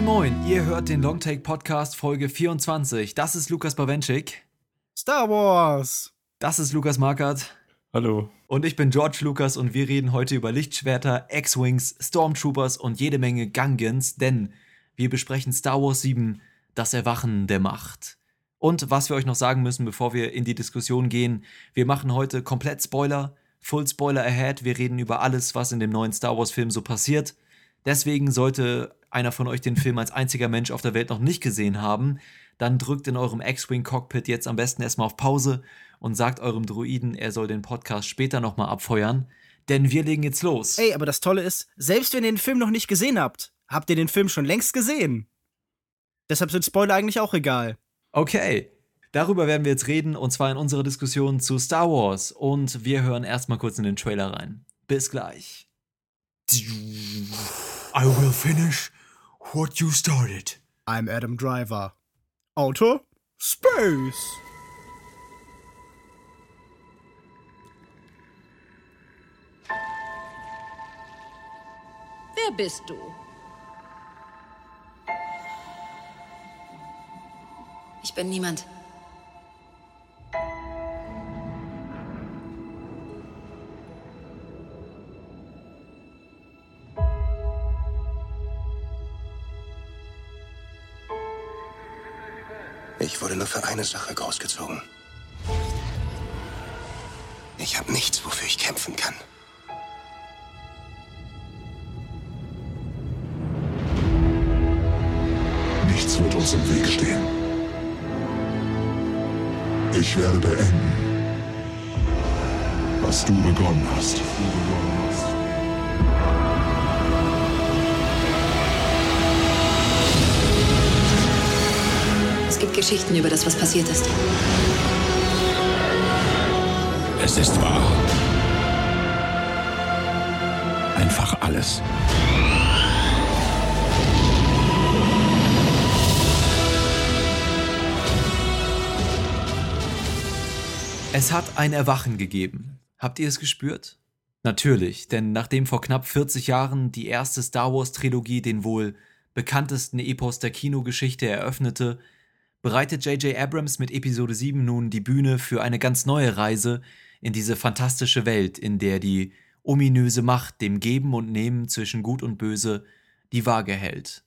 Moin Moin, ihr hört den Longtake Podcast Folge 24. Das ist Lukas Bawenschik. Star Wars. Das ist Lukas Markert. Hallo. Und ich bin George Lucas und wir reden heute über Lichtschwerter, X-Wings, Stormtroopers und jede Menge Gungans, denn wir besprechen Star Wars 7, das Erwachen der Macht. Und was wir euch noch sagen müssen, bevor wir in die Diskussion gehen, wir machen heute komplett Spoiler, Full Spoiler ahead, wir reden über alles, was in dem neuen Star Wars Film so passiert. Deswegen sollte einer von euch den Film als einziger Mensch auf der Welt noch nicht gesehen haben, dann drückt in eurem X-Wing Cockpit jetzt am besten erstmal auf Pause und sagt eurem Druiden, er soll den Podcast später nochmal abfeuern, denn wir legen jetzt los. Ey, aber das Tolle ist, selbst wenn ihr den Film noch nicht gesehen habt, habt ihr den Film schon längst gesehen. Deshalb sind Spoiler eigentlich auch egal. Okay, darüber werden wir jetzt reden und zwar in unserer Diskussion zu Star Wars und wir hören erstmal kurz in den Trailer rein. Bis gleich. I will finish what you started. I'm Adam Driver. Auto? Space. Wer bist du? Ich bin niemand. Ich wurde nur für eine Sache großgezogen. Ich habe nichts, wofür ich kämpfen kann. Nichts wird uns im Weg stehen. Ich werde beenden, was du begonnen hast. Es gibt Geschichten über das, was passiert ist. Es ist wahr. Einfach alles. Es hat ein Erwachen gegeben. Habt ihr es gespürt? Natürlich, denn nachdem vor knapp 40 Jahren die erste Star Wars-Trilogie den wohl bekanntesten Epos der Kinogeschichte eröffnete, bereitet J.J. Abrams mit Episode 7 nun die Bühne für eine ganz neue Reise in diese fantastische Welt, in der die ominöse Macht dem Geben und Nehmen zwischen Gut und Böse die Waage hält.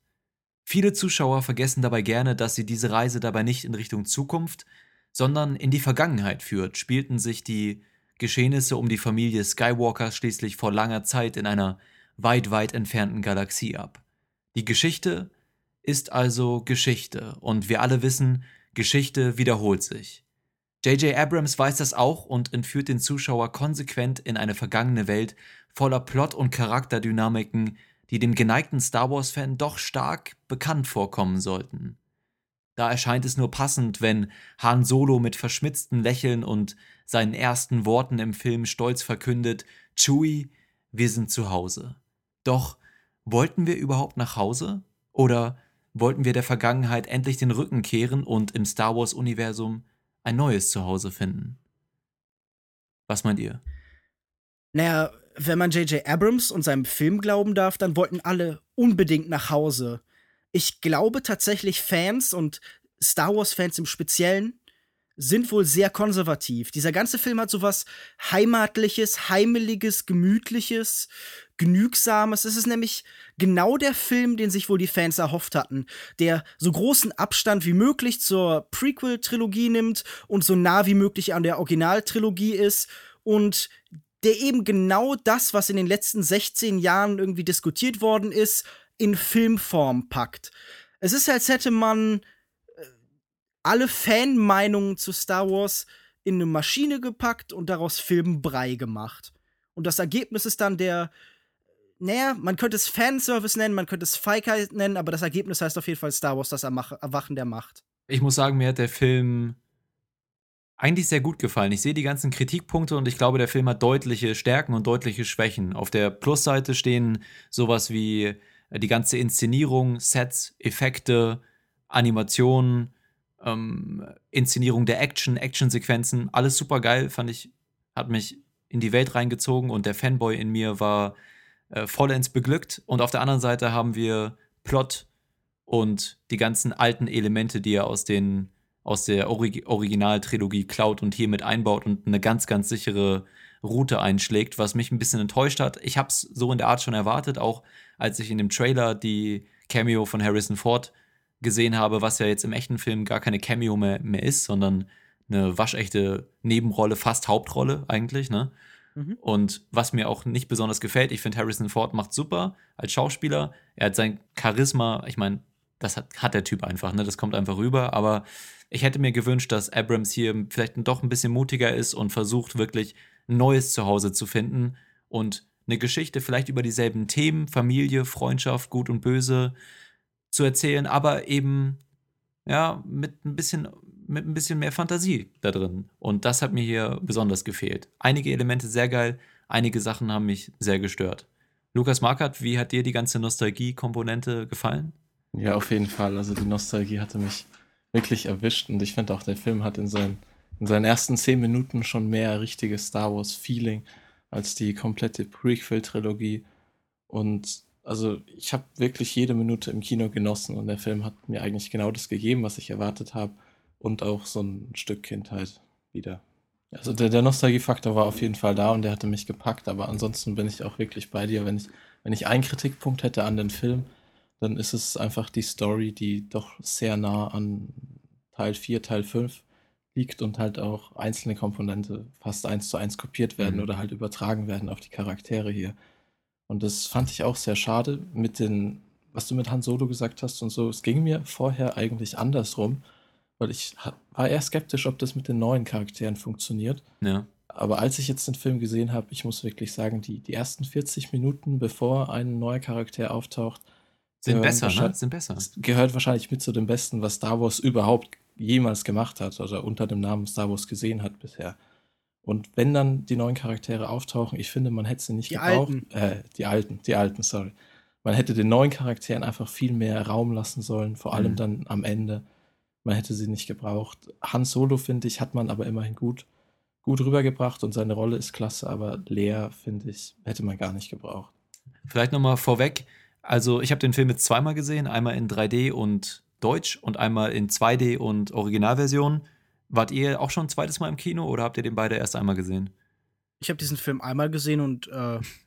Viele Zuschauer vergessen dabei gerne, dass sie diese Reise dabei nicht in Richtung Zukunft, sondern in die Vergangenheit führt, spielten sich die Geschehnisse um die Familie Skywalker schließlich vor langer Zeit in einer weit, weit entfernten Galaxie ab. Die Geschichte ist also Geschichte und wir alle wissen, Geschichte wiederholt sich. J.J. Abrams weiß das auch und entführt den Zuschauer konsequent in eine vergangene Welt voller Plot- und Charakterdynamiken, die dem geneigten Star Wars-Fan doch stark bekannt vorkommen sollten. Da erscheint es nur passend, wenn Han Solo mit verschmitztem Lächeln und seinen ersten Worten im Film stolz verkündet, Chewie, wir sind zu Hause. Doch wollten wir überhaupt nach Hause? Oder wollten wir der Vergangenheit endlich den Rücken kehren und im Star Wars-Universum ein neues Zuhause finden? Was meint ihr? Naja, wenn man J.J. Abrams und seinem Film glauben darf, dann wollten alle unbedingt nach Hause. Ich glaube tatsächlich, Fans und Star Wars-Fans im Speziellen sind wohl sehr konservativ. Dieser ganze Film hat sowas Heimatliches, Heimeliges, Gemütliches, Genügsames. Es ist nämlich genau der Film, den sich wohl die Fans erhofft hatten, der so großen Abstand wie möglich zur Prequel-Trilogie nimmt und so nah wie möglich an der Originaltrilogie ist und der eben genau das, was in den letzten 16 Jahren irgendwie diskutiert worden ist, in Filmform packt. Es ist, als hätte man alle Fanmeinungen zu Star Wars in eine Maschine gepackt und daraus Filmbrei gemacht. Und das Ergebnis ist dann der, naja, man könnte es Fanservice nennen, man könnte es Feigheit nennen, aber das Ergebnis heißt auf jeden Fall Star Wars, das Erwachen der Macht. Ich muss sagen, mir hat der Film eigentlich sehr gut gefallen. Ich sehe die ganzen Kritikpunkte und ich glaube, der Film hat deutliche Stärken und deutliche Schwächen. Auf der Plusseite stehen sowas wie die ganze Inszenierung, Sets, Effekte, Animationen, ähm, Inszenierung der Action, Actionsequenzen, alles super geil, fand ich, hat mich in die Welt reingezogen und der Fanboy in mir war äh, vollends beglückt. Und auf der anderen Seite haben wir Plot und die ganzen alten Elemente, die er aus den aus der Orig Originaltrilogie klaut und hier mit einbaut und eine ganz, ganz sichere Route einschlägt, was mich ein bisschen enttäuscht hat. Ich habe es so in der Art schon erwartet, auch als ich in dem Trailer die Cameo von Harrison Ford gesehen habe, was ja jetzt im echten Film gar keine Cameo mehr, mehr ist, sondern eine waschechte Nebenrolle, fast Hauptrolle eigentlich, ne? Mhm. Und was mir auch nicht besonders gefällt, ich finde Harrison Ford macht super als Schauspieler. Er hat sein Charisma, ich meine, das hat, hat der Typ einfach, ne? Das kommt einfach rüber, aber ich hätte mir gewünscht, dass Abrams hier vielleicht doch ein bisschen mutiger ist und versucht wirklich ein neues Zuhause zu finden und eine Geschichte vielleicht über dieselben Themen, Familie, Freundschaft, Gut und Böse zu erzählen, aber eben ja mit ein bisschen mit ein bisschen mehr Fantasie da drin. Und das hat mir hier besonders gefehlt. Einige Elemente sehr geil, einige Sachen haben mich sehr gestört. Lukas Markert, wie hat dir die ganze Nostalgie-Komponente gefallen? Ja, auf jeden Fall. Also die Nostalgie hatte mich wirklich erwischt und ich finde auch, der Film hat in seinen, in seinen ersten zehn Minuten schon mehr richtiges Star Wars-Feeling als die komplette Prequel-Trilogie. Und also ich habe wirklich jede Minute im Kino genossen und der Film hat mir eigentlich genau das gegeben, was ich erwartet habe und auch so ein Stück Kindheit wieder. Also der, der Nostalgiefaktor war auf jeden Fall da und der hatte mich gepackt, aber ansonsten bin ich auch wirklich bei dir. Wenn ich, wenn ich einen Kritikpunkt hätte an den Film, dann ist es einfach die Story, die doch sehr nah an Teil 4, Teil 5 liegt und halt auch einzelne Komponente fast eins zu eins kopiert werden mhm. oder halt übertragen werden auf die Charaktere hier. Und das fand ich auch sehr schade mit den, was du mit Han Solo gesagt hast und so. Es ging mir vorher eigentlich andersrum, weil ich war eher skeptisch, ob das mit den neuen Charakteren funktioniert. Ja. Aber als ich jetzt den Film gesehen habe, ich muss wirklich sagen, die, die ersten 40 Minuten, bevor ein neuer Charakter auftaucht, sind besser, ne? Sind besser. Gehört wahrscheinlich mit zu dem Besten, was Star Wars überhaupt jemals gemacht hat oder unter dem Namen Star Wars gesehen hat bisher. Und wenn dann die neuen Charaktere auftauchen, ich finde, man hätte sie nicht die gebraucht. Alten. Äh, die alten, die alten, sorry. Man hätte den neuen Charakteren einfach viel mehr Raum lassen sollen, vor allem mhm. dann am Ende. Man hätte sie nicht gebraucht. Han Solo, finde ich, hat man aber immerhin gut, gut rübergebracht und seine Rolle ist klasse, aber Lea, finde ich, hätte man gar nicht gebraucht. Vielleicht nochmal vorweg, also ich habe den Film jetzt zweimal gesehen, einmal in 3D und Deutsch und einmal in 2D und Originalversion. Wart ihr auch schon ein zweites Mal im Kino oder habt ihr den beide erst einmal gesehen? Ich habe diesen Film einmal gesehen und äh,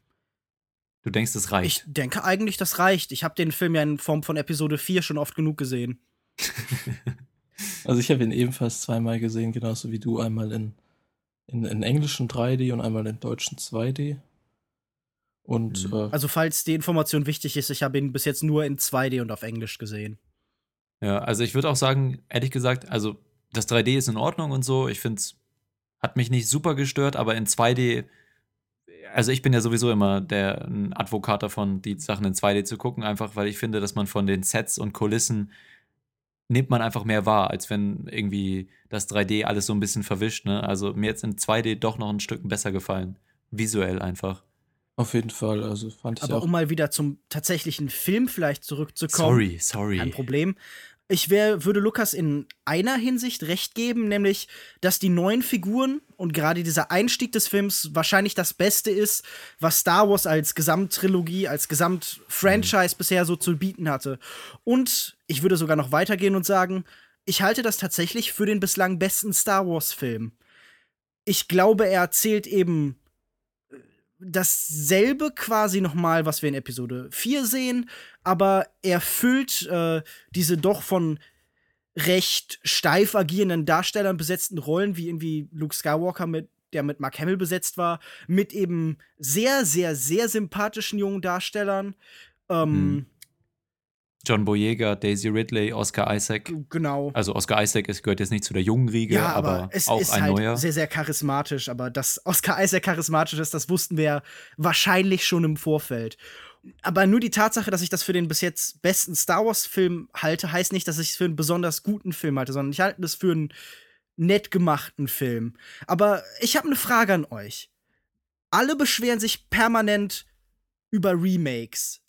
Du denkst, das reicht? Ich denke eigentlich, das reicht. Ich habe den Film ja in Form von Episode 4 schon oft genug gesehen. also ich habe ihn ebenfalls zweimal gesehen, genauso wie du. Einmal in, in, in englischen 3D und einmal in deutschen 2D. Und, mhm. äh, also, falls die Information wichtig ist, ich habe ihn bis jetzt nur in 2D und auf Englisch gesehen. Ja, also ich würde auch sagen, ehrlich gesagt, also das 3D ist in Ordnung und so. Ich finde es hat mich nicht super gestört, aber in 2D, also ich bin ja sowieso immer der ein Advokat davon, die Sachen in 2D zu gucken, einfach weil ich finde, dass man von den Sets und Kulissen nimmt man einfach mehr wahr, als wenn irgendwie das 3D alles so ein bisschen verwischt. Ne? Also mir jetzt in 2D doch noch ein Stück besser gefallen. Visuell einfach. Auf jeden Fall, also fand ich Aber auch. um mal wieder zum tatsächlichen Film vielleicht zurückzukommen. Sorry, sorry. Kein Problem. Ich wär, würde Lukas in einer Hinsicht recht geben, nämlich, dass die neuen Figuren und gerade dieser Einstieg des Films wahrscheinlich das Beste ist, was Star Wars als Gesamttrilogie, als Gesamtfranchise mhm. bisher so zu bieten hatte. Und ich würde sogar noch weitergehen und sagen, ich halte das tatsächlich für den bislang besten Star Wars-Film. Ich glaube, er erzählt eben dasselbe quasi nochmal, was wir in Episode 4 sehen, aber er füllt äh, diese doch von recht steif agierenden Darstellern besetzten Rollen, wie irgendwie Luke Skywalker mit der mit Mark Hamill besetzt war, mit eben sehr, sehr, sehr sympathischen jungen Darstellern. Ähm, hm. John Boyega, Daisy Ridley, Oscar Isaac. Genau. Also Oscar Isaac ist, gehört jetzt nicht zu der jungen Riege, ja, aber, aber es auch ist ein halt neuer. Sehr, sehr charismatisch. Aber dass Oscar Isaac charismatisch ist, das wussten wir wahrscheinlich schon im Vorfeld. Aber nur die Tatsache, dass ich das für den bis jetzt besten Star Wars-Film halte, heißt nicht, dass ich es für einen besonders guten Film halte, sondern ich halte es für einen nett gemachten Film. Aber ich habe eine Frage an euch. Alle beschweren sich permanent über Remakes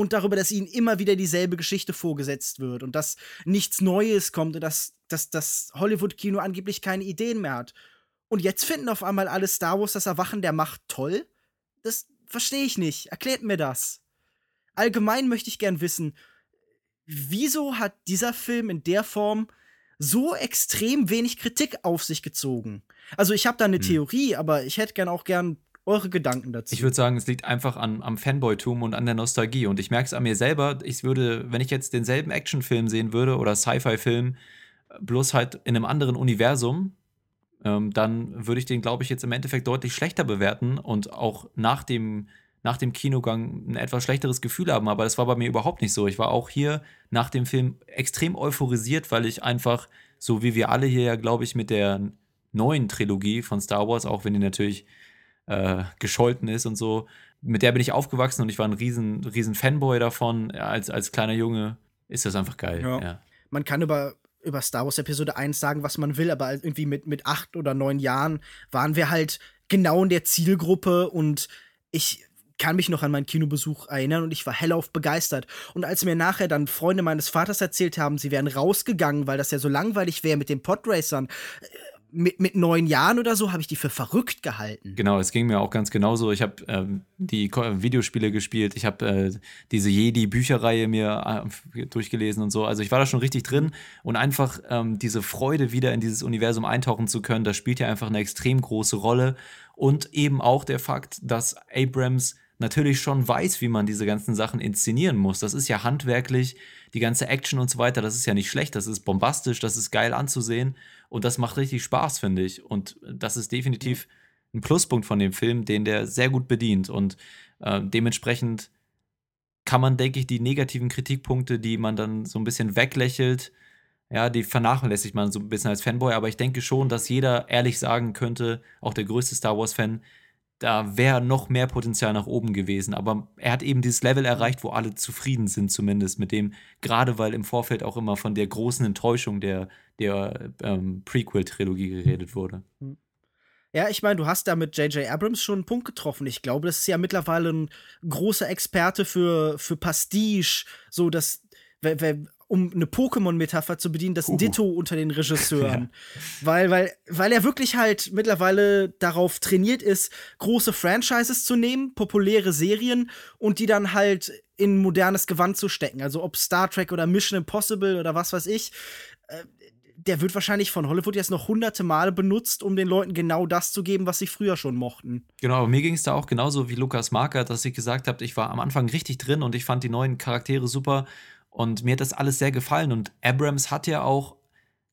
und darüber, dass ihnen immer wieder dieselbe Geschichte vorgesetzt wird und dass nichts Neues kommt und dass, dass das Hollywood-Kino angeblich keine Ideen mehr hat. Und jetzt finden auf einmal alle Star Wars das Erwachen der Macht toll? Das verstehe ich nicht. Erklärt mir das. Allgemein möchte ich gern wissen, wieso hat dieser Film in der Form so extrem wenig Kritik auf sich gezogen? Also ich habe da eine hm. Theorie, aber ich hätte gern auch gern eure Gedanken dazu. Ich würde sagen, es liegt einfach an, am Fanboy-Tum und an der Nostalgie. Und ich merke es an mir selber. Ich würde, wenn ich jetzt denselben Actionfilm sehen würde oder Sci-Fi-Film, bloß halt in einem anderen Universum, ähm, dann würde ich den, glaube ich, jetzt im Endeffekt deutlich schlechter bewerten und auch nach dem, nach dem Kinogang ein etwas schlechteres Gefühl haben. Aber das war bei mir überhaupt nicht so. Ich war auch hier nach dem Film extrem euphorisiert, weil ich einfach, so wie wir alle hier ja, glaube ich, mit der neuen Trilogie von Star Wars, auch wenn die natürlich äh, gescholten ist und so, mit der bin ich aufgewachsen und ich war ein riesen, riesen Fanboy davon. Als, als kleiner Junge ist das einfach geil. Ja. Ja. Man kann über über Star Wars Episode 1 sagen, was man will, aber irgendwie mit, mit acht oder neun Jahren waren wir halt genau in der Zielgruppe und ich kann mich noch an meinen Kinobesuch erinnern und ich war hellauf begeistert. Und als mir nachher dann Freunde meines Vaters erzählt haben, sie wären rausgegangen, weil das ja so langweilig wäre mit den Podracern, mit, mit neun Jahren oder so habe ich die für verrückt gehalten. Genau, es ging mir auch ganz genauso. Ich habe ähm, die Videospiele gespielt, ich habe äh, diese Jedi-Bücherreihe mir äh, durchgelesen und so. Also ich war da schon richtig drin und einfach ähm, diese Freude, wieder in dieses Universum eintauchen zu können, das spielt ja einfach eine extrem große Rolle. Und eben auch der Fakt, dass Abrams natürlich schon weiß, wie man diese ganzen Sachen inszenieren muss. Das ist ja handwerklich, die ganze Action und so weiter, das ist ja nicht schlecht, das ist bombastisch, das ist geil anzusehen. Und das macht richtig Spaß, finde ich. Und das ist definitiv ein Pluspunkt von dem Film, den der sehr gut bedient. Und äh, dementsprechend kann man, denke ich, die negativen Kritikpunkte, die man dann so ein bisschen weglächelt, ja, die vernachlässigt man so ein bisschen als Fanboy. Aber ich denke schon, dass jeder ehrlich sagen könnte, auch der größte Star Wars-Fan, da wäre noch mehr Potenzial nach oben gewesen. Aber er hat eben dieses Level erreicht, wo alle zufrieden sind, zumindest mit dem, gerade weil im Vorfeld auch immer von der großen Enttäuschung der, der ähm, Prequel-Trilogie geredet wurde. Hm. Ja, ich meine, du hast da mit J.J. Abrams schon einen Punkt getroffen. Ich glaube, das ist ja mittlerweile ein großer Experte für, für Pastiche, so dass um eine Pokémon-Metapher zu bedienen, das uh. Ditto unter den Regisseuren. ja. Weil, weil, weil er wirklich halt mittlerweile darauf trainiert ist, große Franchises zu nehmen, populäre Serien und die dann halt in modernes Gewand zu stecken. Also ob Star Trek oder Mission Impossible oder was weiß ich. Äh, der wird wahrscheinlich von Hollywood jetzt noch hunderte Male benutzt, um den Leuten genau das zu geben, was sie früher schon mochten. Genau, aber mir ging es da auch genauso wie Lukas Marker, dass ich gesagt habe, ich war am Anfang richtig drin und ich fand die neuen Charaktere super und mir hat das alles sehr gefallen. Und Abrams hat ja auch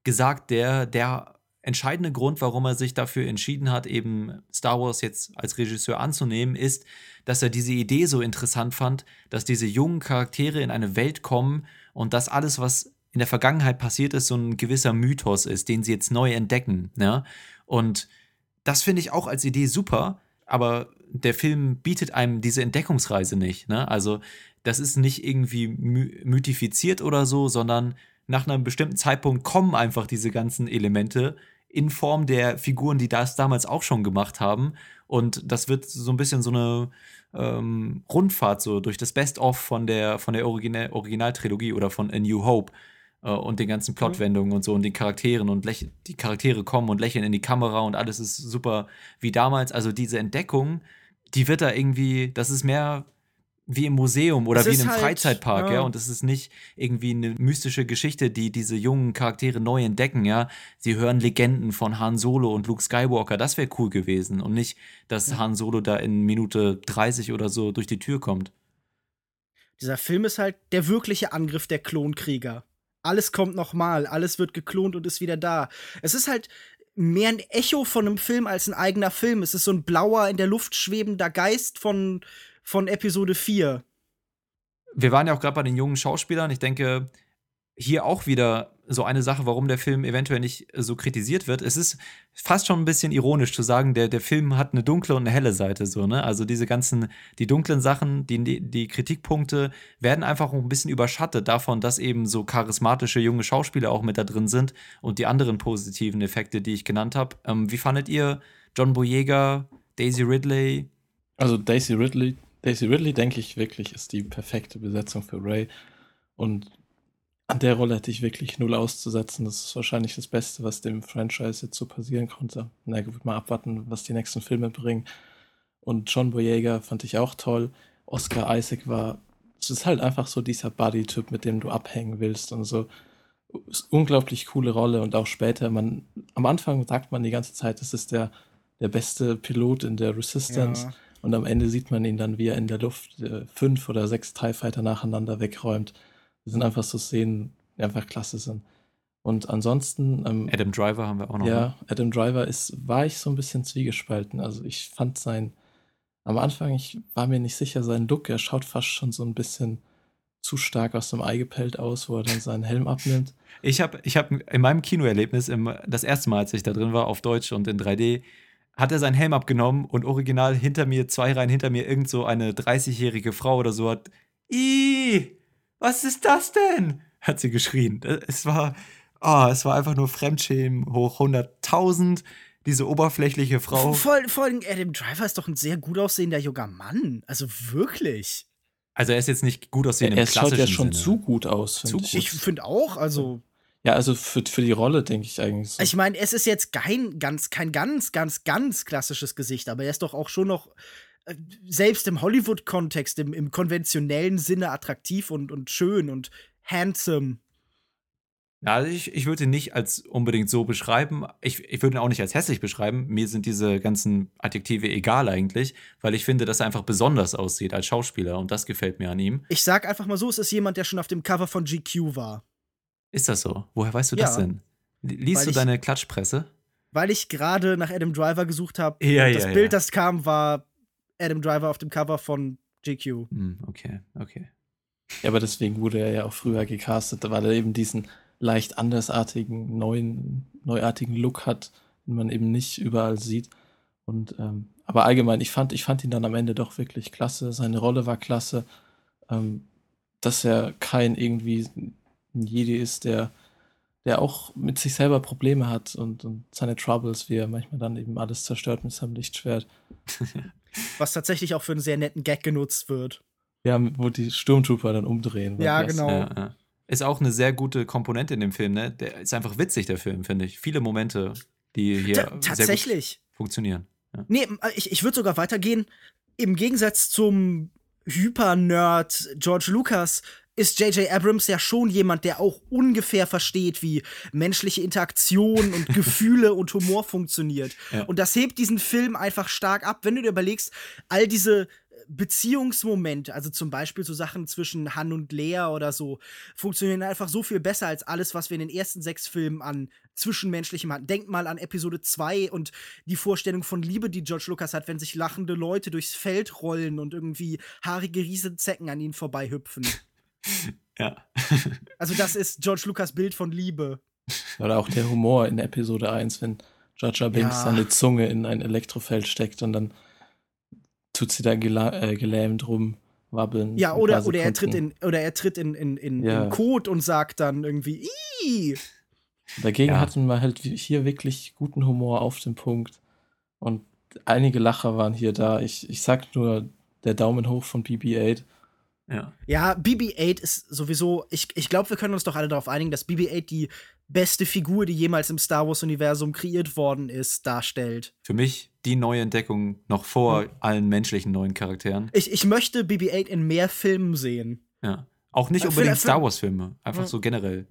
gesagt, der, der entscheidende Grund, warum er sich dafür entschieden hat, eben Star Wars jetzt als Regisseur anzunehmen, ist, dass er diese Idee so interessant fand, dass diese jungen Charaktere in eine Welt kommen und dass alles, was in der Vergangenheit passiert ist, so ein gewisser Mythos ist, den sie jetzt neu entdecken. Ne? Und das finde ich auch als Idee super, aber der Film bietet einem diese Entdeckungsreise nicht. Ne? Also das ist nicht irgendwie my mythifiziert oder so, sondern nach einem bestimmten Zeitpunkt kommen einfach diese ganzen Elemente in Form der Figuren, die das damals auch schon gemacht haben. Und das wird so ein bisschen so eine ähm, Rundfahrt so durch das Best-of von der, von der Original Originaltrilogie oder von A New Hope äh, und den ganzen Plotwendungen und so und den Charakteren und die Charaktere kommen und lächeln in die Kamera und alles ist super wie damals. Also diese Entdeckung, die wird da irgendwie, das ist mehr wie im Museum oder wie in einem halt, Freizeitpark, ja. ja. Und es ist nicht irgendwie eine mystische Geschichte, die diese jungen Charaktere neu entdecken, ja. Sie hören Legenden von Han Solo und Luke Skywalker, das wäre cool gewesen. Und nicht, dass ja. Han Solo da in Minute 30 oder so durch die Tür kommt. Dieser Film ist halt der wirkliche Angriff der Klonkrieger. Alles kommt nochmal, alles wird geklont und ist wieder da. Es ist halt mehr ein Echo von einem Film als ein eigener Film. Es ist so ein blauer, in der Luft schwebender Geist von von Episode 4. Wir waren ja auch gerade bei den jungen Schauspielern. Ich denke, hier auch wieder so eine Sache, warum der Film eventuell nicht so kritisiert wird. Es ist fast schon ein bisschen ironisch zu sagen, der, der Film hat eine dunkle und eine helle Seite, so, ne? Also diese ganzen, die dunklen Sachen, die, die Kritikpunkte werden einfach ein bisschen überschattet davon, dass eben so charismatische junge Schauspieler auch mit da drin sind und die anderen positiven Effekte, die ich genannt habe. Ähm, wie fandet ihr John Boyega, Daisy Ridley? Also Daisy Ridley Daisy Ridley, denke ich wirklich, ist die perfekte Besetzung für Ray. Und an der Rolle hätte ich wirklich null auszusetzen. Das ist wahrscheinlich das Beste, was dem Franchise jetzt so passieren konnte. Na gut, mal abwarten, was die nächsten Filme bringen. Und John Boyega fand ich auch toll. Oscar Isaac war es ist halt einfach so dieser Buddy-Typ, mit dem du abhängen willst und so. Ist unglaublich coole Rolle und auch später, man, am Anfang sagt man die ganze Zeit, das ist der, der beste Pilot in der Resistance. Ja. Und am Ende sieht man ihn dann, wie er in der Luft äh, fünf oder sechs TIE Fighter nacheinander wegräumt. Das sind einfach so Szenen, die einfach klasse sind. Und ansonsten, ähm, Adam Driver haben wir auch noch. ja, ne? Adam Driver ist, war ich so ein bisschen zwiegespalten. Also ich fand sein, am Anfang, ich war mir nicht sicher, sein Look, er schaut fast schon so ein bisschen zu stark aus dem Ei gepellt aus, wo er dann seinen Helm abnimmt. Ich habe ich hab in meinem Kinoerlebnis, im, das erste Mal, als ich da drin war, auf Deutsch und in 3D, hat er seinen Helm abgenommen und original hinter mir, zwei Reihen hinter mir, irgend so eine 30-jährige Frau oder so hat, Ih, was ist das denn? Hat sie geschrien. Es war, oh, es war einfach nur Fremdschämen hoch 100.000. Diese oberflächliche Frau. Vor, vor allem Adam Driver ist doch ein sehr gut aussehender junger Mann. Also wirklich. Also er ist jetzt nicht gut aussehen im er schaut ja klassischen schon Sinne. zu gut aus, Zu finde gut. ich. Ich finde auch, also. Ja, also für, für die Rolle denke ich eigentlich so. Ich meine, es ist jetzt kein ganz, kein ganz, ganz, ganz klassisches Gesicht, aber er ist doch auch schon noch, äh, selbst im Hollywood-Kontext, im, im konventionellen Sinne attraktiv und, und schön und handsome. Ja, also ich, ich würde ihn nicht als unbedingt so beschreiben. Ich, ich würde ihn auch nicht als hässlich beschreiben. Mir sind diese ganzen Adjektive egal eigentlich, weil ich finde, dass er einfach besonders aussieht als Schauspieler und das gefällt mir an ihm. Ich sag einfach mal so, es ist jemand, der schon auf dem Cover von GQ war. Ist das so? Woher weißt du das Ja. denn? Liest du ich- deine Klatschpresse? Weil ich gerade nach Adam Driver gesucht habe. Ja, das ja, Bild, ja. das kam, war Adam Driver auf dem Cover von GQ. Hm, okay, okay. Ja, aber deswegen wurde er ja auch früher gecastet, weil er eben diesen leicht andersartigen, neuen, neuartigen Look hat, den man eben nicht überall sieht. Und ähm, aber allgemein, ich fand, ich fand ihn dann am Ende doch wirklich klasse. Seine Rolle war klasse. Ähm, dass er kein irgendwie ein Jedi ist, der, der auch mit sich selber Probleme hat und, und seine Troubles, wie er manchmal dann eben alles zerstört mit seinem Lichtschwert. Was tatsächlich auch für einen sehr netten Gag genutzt wird. Ja, wo die Sturmtrooper dann umdrehen. Ja, das- genau. Ja, ja. Ist auch eine sehr gute Komponente in dem Film, ne? Der ist einfach witzig, der Film, finde ich. Viele Momente, die hier Ta sehr gut tatsächlich. funktionieren. Ja. Nee, ich, ich würde sogar weitergehen. Im Gegensatz zum Hyper-Nerd George Lucas ist J.J. Abrams ja schon jemand, der auch ungefähr versteht, wie menschliche Interaktion und Gefühle und Humor funktioniert. Ja. Und das hebt diesen Film einfach stark ab, wenn du dir überlegst, all diese Beziehungsmomente, also zum Beispiel so Sachen zwischen Han und Lea oder so, funktionieren einfach so viel besser als alles, was wir in den ersten sechs Filmen an Zwischenmenschlichem hatten. Denkt mal an Episode 2 und die Vorstellung von Liebe, die George Lucas hat, wenn sich lachende Leute durchs Feld rollen und irgendwie haarige Riesenzecken an ihnen vorbeihüpfen. Ja. Also, das ist George Lucas Bild von Liebe. Oder auch der Humor in Episode 1, wenn Jar Jar Binks Ja. seine Zunge in ein Elektrofeld steckt und dann tut sie da äh, gelähmt rumwabbeln. Ja, ein oder, oder er tritt in, oder er tritt in, in, in, Ja. in Code und sagt dann irgendwie, Ih! Dagegen Ja. hatten wir halt hier wirklich guten Humor auf den Punkt. Und einige Lacher waren hier da. Ich, ich sag nur der Daumen hoch von BB-8. Ja. Ja, BB-8 ist sowieso, ich, ich glaube, wir können uns doch alle darauf einigen, dass BB-8 die beste Figur, die jemals im Star Wars-Universum kreiert worden ist, darstellt. Für mich die neue Entdeckung noch vor Hm. allen menschlichen neuen Charakteren. Ich, ich möchte BB-8 in mehr Filmen sehen. Ja. Auch nicht Äh, unbedingt vielleicht- Star Wars-Filme, einfach Ja. so generell.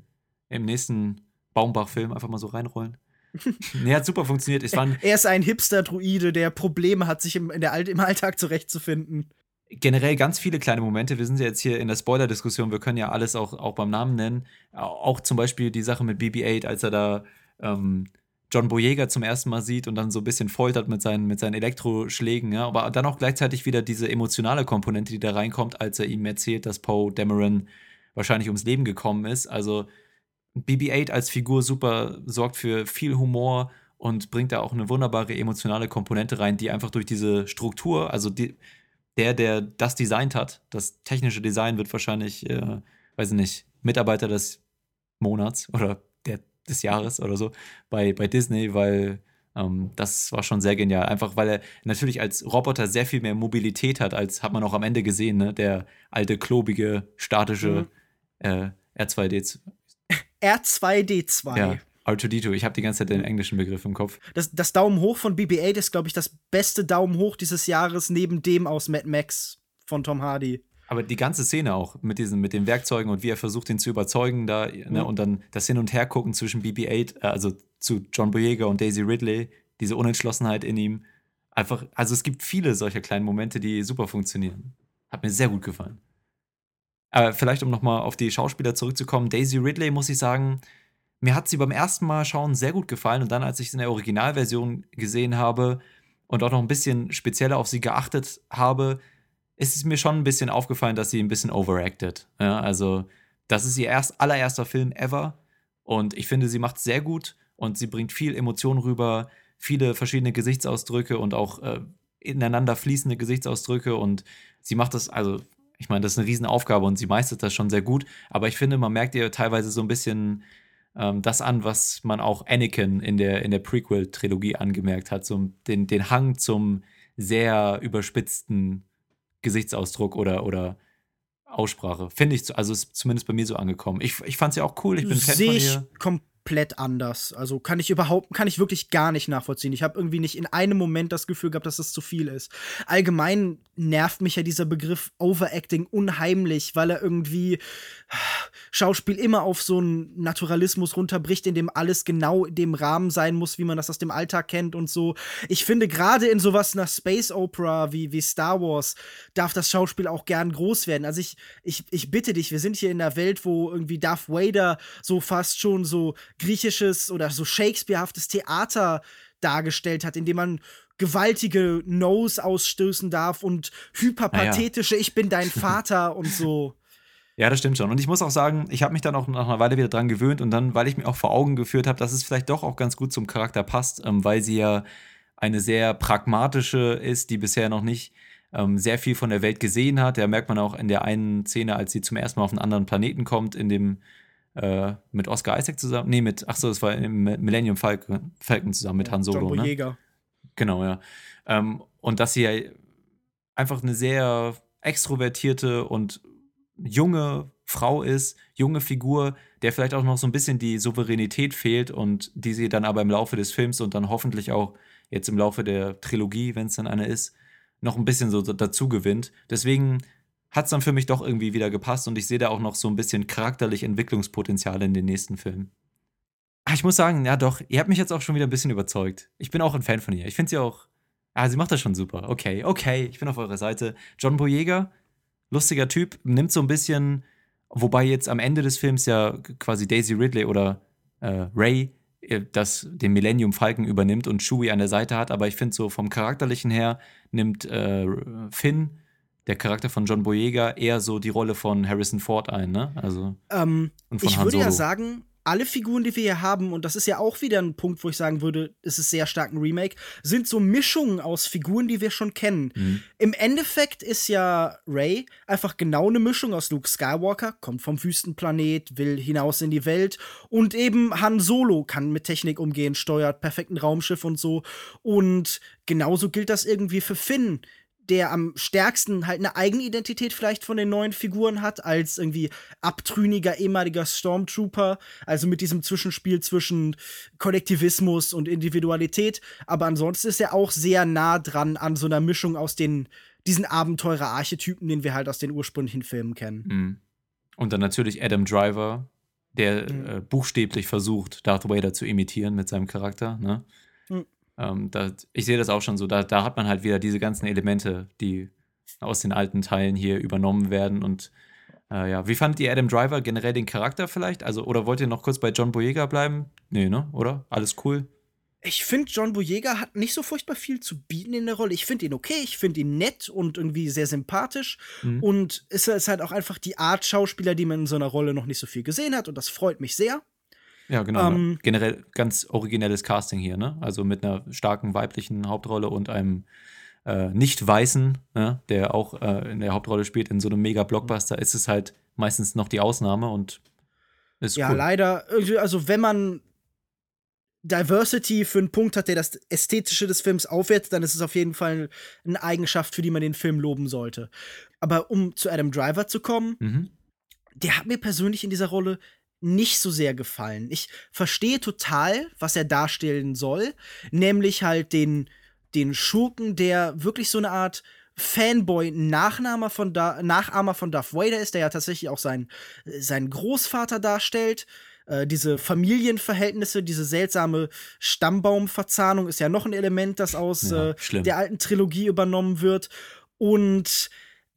Im nächsten Baumbach-Film einfach mal so reinrollen. nee, hat super funktioniert. Es waren Er ist ein Hipster-Druide, der Probleme hat, sich im, in der im Alltag zurechtzufinden. Generell ganz viele kleine Momente. Wir sind ja jetzt hier in der Spoiler-Diskussion. Wir können ja alles auch, auch beim Namen nennen. Auch zum Beispiel die Sache mit BB-8, als er da ähm, John Boyega zum ersten Mal sieht und dann so ein bisschen foltert mit seinen, mit seinen Elektroschlägen. Ja? Aber dann auch gleichzeitig wieder diese emotionale Komponente, die da reinkommt, als er ihm erzählt, dass Poe Dameron wahrscheinlich ums Leben gekommen ist. Also BB-8 als Figur super sorgt für viel Humor und bringt da auch eine wunderbare emotionale Komponente rein, die einfach durch diese Struktur, also die, der, der das designt hat, das technische Design wird wahrscheinlich, äh, weiß ich nicht, Mitarbeiter des Monats oder der, des Jahres oder so bei, bei Disney, weil ähm, das war schon sehr genial. Einfach weil er natürlich als Roboter sehr viel mehr Mobilität hat, als hat man auch am Ende gesehen, ne? Der alte, klobige, statische äh, R2D2. R2D2. Ja, R2D2. Ich habe die ganze Zeit den englischen Begriff im Kopf. Das, das Daumen hoch von BB-8 ist, glaube ich, das beste Daumen hoch dieses Jahres neben dem aus Mad Max von Tom Hardy. Aber die ganze Szene auch mit diesen, mit den Werkzeugen und wie er versucht, ihn zu überzeugen, da, ne, Mhm. und dann das Hin- und Hergucken zwischen BB-8, äh, also zu John Boyega und Daisy Ridley, diese Unentschlossenheit in ihm. Einfach, also es gibt viele solcher kleinen Momente, die super funktionieren. Hat mir sehr gut gefallen. Aber vielleicht, um nochmal auf die Schauspieler zurückzukommen, Daisy Ridley, muss ich sagen, mir hat sie beim ersten Mal schauen sehr gut gefallen und dann, als ich es in der Originalversion gesehen habe und auch noch ein bisschen spezieller auf sie geachtet habe, ist es mir schon ein bisschen aufgefallen, dass sie ein bisschen overacted. Ja, also, das ist ihr erst allererster Film ever und ich finde, sie macht sehr gut und sie bringt viel Emotion rüber, viele verschiedene Gesichtsausdrücke und auch äh, ineinander fließende Gesichtsausdrücke und sie macht das, also ich meine, das ist eine Riesenaufgabe und sie meistert das schon sehr gut, aber ich finde, man merkt ihr teilweise so ein bisschen ähm, das an, was man auch Anakin in der, in der Prequel-Trilogie angemerkt hat, so den, den Hang zum sehr überspitzten Gesichtsausdruck oder, oder Aussprache. Finde ich, also ist zumindest bei mir so angekommen. Ich, ich fand sie auch cool, ich bin Fan Sehe von ich ihr. Komplett anders. Also kann ich überhaupt, kann ich wirklich gar nicht nachvollziehen. Ich habe irgendwie nicht in einem Moment das Gefühl gehabt, dass das zu viel ist. Allgemein nervt mich ja dieser Begriff Overacting unheimlich, weil er irgendwie Schauspiel immer auf so einen Naturalismus runterbricht, in dem alles genau in dem Rahmen sein muss, wie man das aus dem Alltag kennt und so. Ich finde, gerade in sowas einer Space Opera wie, wie Star Wars darf das Schauspiel auch gern groß werden. Also ich, ich, ich bitte dich, wir sind hier in einer Welt, wo irgendwie Darth Vader so fast schon so griechisches oder so Shakespearehaftes Theater dargestellt hat, indem man gewaltige No's ausstößen darf und hyperpathetische Ich bin dein Vater und so. Ja, das stimmt schon. Und ich muss auch sagen, ich habe mich dann auch nach einer Weile wieder dran gewöhnt und dann, weil ich mir auch vor Augen geführt habe, dass es vielleicht doch auch ganz gut zum Charakter passt, ähm, weil sie ja eine sehr pragmatische ist, die bisher noch nicht ähm, sehr viel von der Welt gesehen hat. Da merkt man auch in der einen Szene, als sie zum ersten Mal auf einen anderen Planeten kommt, in dem äh, mit Oscar Isaac zusammen, nee, mit, ach so, es war im Millennium Falcon, Falcon zusammen mit Han Solo, John ne? Boyega. Genau, ja. Ähm, und dass sie ja einfach eine sehr extrovertierte und junge Frau ist, junge Figur, der vielleicht auch noch so ein bisschen die Souveränität fehlt und die sie dann aber im Laufe des Films und dann hoffentlich auch jetzt im Laufe der Trilogie, wenn es dann eine ist, noch ein bisschen so dazu gewinnt. Deswegen hat es dann für mich doch irgendwie wieder gepasst und ich sehe da auch noch so ein bisschen charakterlich Entwicklungspotenzial in den nächsten Filmen. Ah, ich muss sagen, ja doch, ihr habt mich jetzt auch schon wieder ein bisschen überzeugt. Ich bin auch ein Fan von ihr. Ich finde sie auch, ah, sie macht das schon super. Okay, okay, ich bin auf eurer Seite. John Boyega, lustiger Typ, nimmt so ein bisschen, wobei jetzt am Ende des Films ja quasi Daisy Ridley oder äh, Ray äh, das den Millennium Falcon übernimmt und Chewie an der Seite hat, aber ich finde so vom charakterlichen her nimmt äh, Finn der Charakter von John Boyega eher so die Rolle von Harrison Ford ein, ne? Also Ähm, Und von ich Han würde ja Solo. sagen, alle Figuren, die wir hier haben, und das ist ja auch wieder ein Punkt, wo ich sagen würde, es ist sehr stark ein Remake, sind so Mischungen aus Figuren, die wir schon kennen. Mhm. Im Endeffekt ist ja Ray einfach genau eine Mischung aus Luke Skywalker, kommt vom Wüstenplanet, will hinaus in die Welt und eben Han Solo kann mit Technik umgehen, steuert perfekt ein Raumschiff und so. Und genauso gilt das irgendwie für Finn der am stärksten halt eine Eigenidentität vielleicht von den neuen Figuren hat, als irgendwie abtrünniger ehemaliger Stormtrooper, also mit diesem Zwischenspiel zwischen Kollektivismus und Individualität. Aber ansonsten ist er auch sehr nah dran an so einer Mischung aus den, diesen Abenteurer-Archetypen, den wir halt aus den ursprünglichen Filmen kennen. Mhm. Und dann natürlich Adam Driver, der Mhm. äh, buchstäblich versucht, Darth Vader zu imitieren mit seinem Charakter. Ne? Mhm. Ähm, da, ich sehe das auch schon so. Da, da hat man halt wieder diese ganzen Elemente, die aus den alten Teilen hier übernommen werden. Und äh, ja, wie fandet ihr Adam Driver generell den Charakter vielleicht? Also, oder wollt ihr noch kurz bei John Boyega bleiben? Nee, ne? Oder? Alles cool? Ich finde, John Boyega hat nicht so furchtbar viel zu bieten in der Rolle. Ich finde ihn okay, ich finde ihn nett und irgendwie sehr sympathisch. Mhm. Und es ist halt auch einfach die Art Schauspieler, die man in so einer Rolle noch nicht so viel gesehen hat. Und das freut mich sehr. Ja, genau. Ähm, Generell ganz originelles Casting hier, ne? Also mit einer starken weiblichen Hauptrolle und einem äh, nicht-weißen, ne? der auch äh, in der Hauptrolle spielt in so einem Mega-Blockbuster, ist es halt meistens noch die Ausnahme und ist Ja, cool. leider. irgendwie, Also, wenn man Diversity für einen Punkt hat, der das Ästhetische des Films aufwertet, dann ist es auf jeden Fall eine Eigenschaft, für die man den Film loben sollte. Aber um zu Adam Driver zu kommen, Mhm. der hat mir persönlich in dieser Rolle nicht so sehr gefallen. Ich verstehe total, was er darstellen soll, nämlich halt den, den Schurken, der wirklich so eine Art Fanboy Nachnahmer von da Nachahmer von Darth Vader ist, der ja tatsächlich auch sein, seinen Großvater darstellt. Äh, diese Familienverhältnisse, diese seltsame Stammbaumverzahnung ist ja noch ein Element, das aus Ja, äh, der alten Trilogie übernommen wird. Und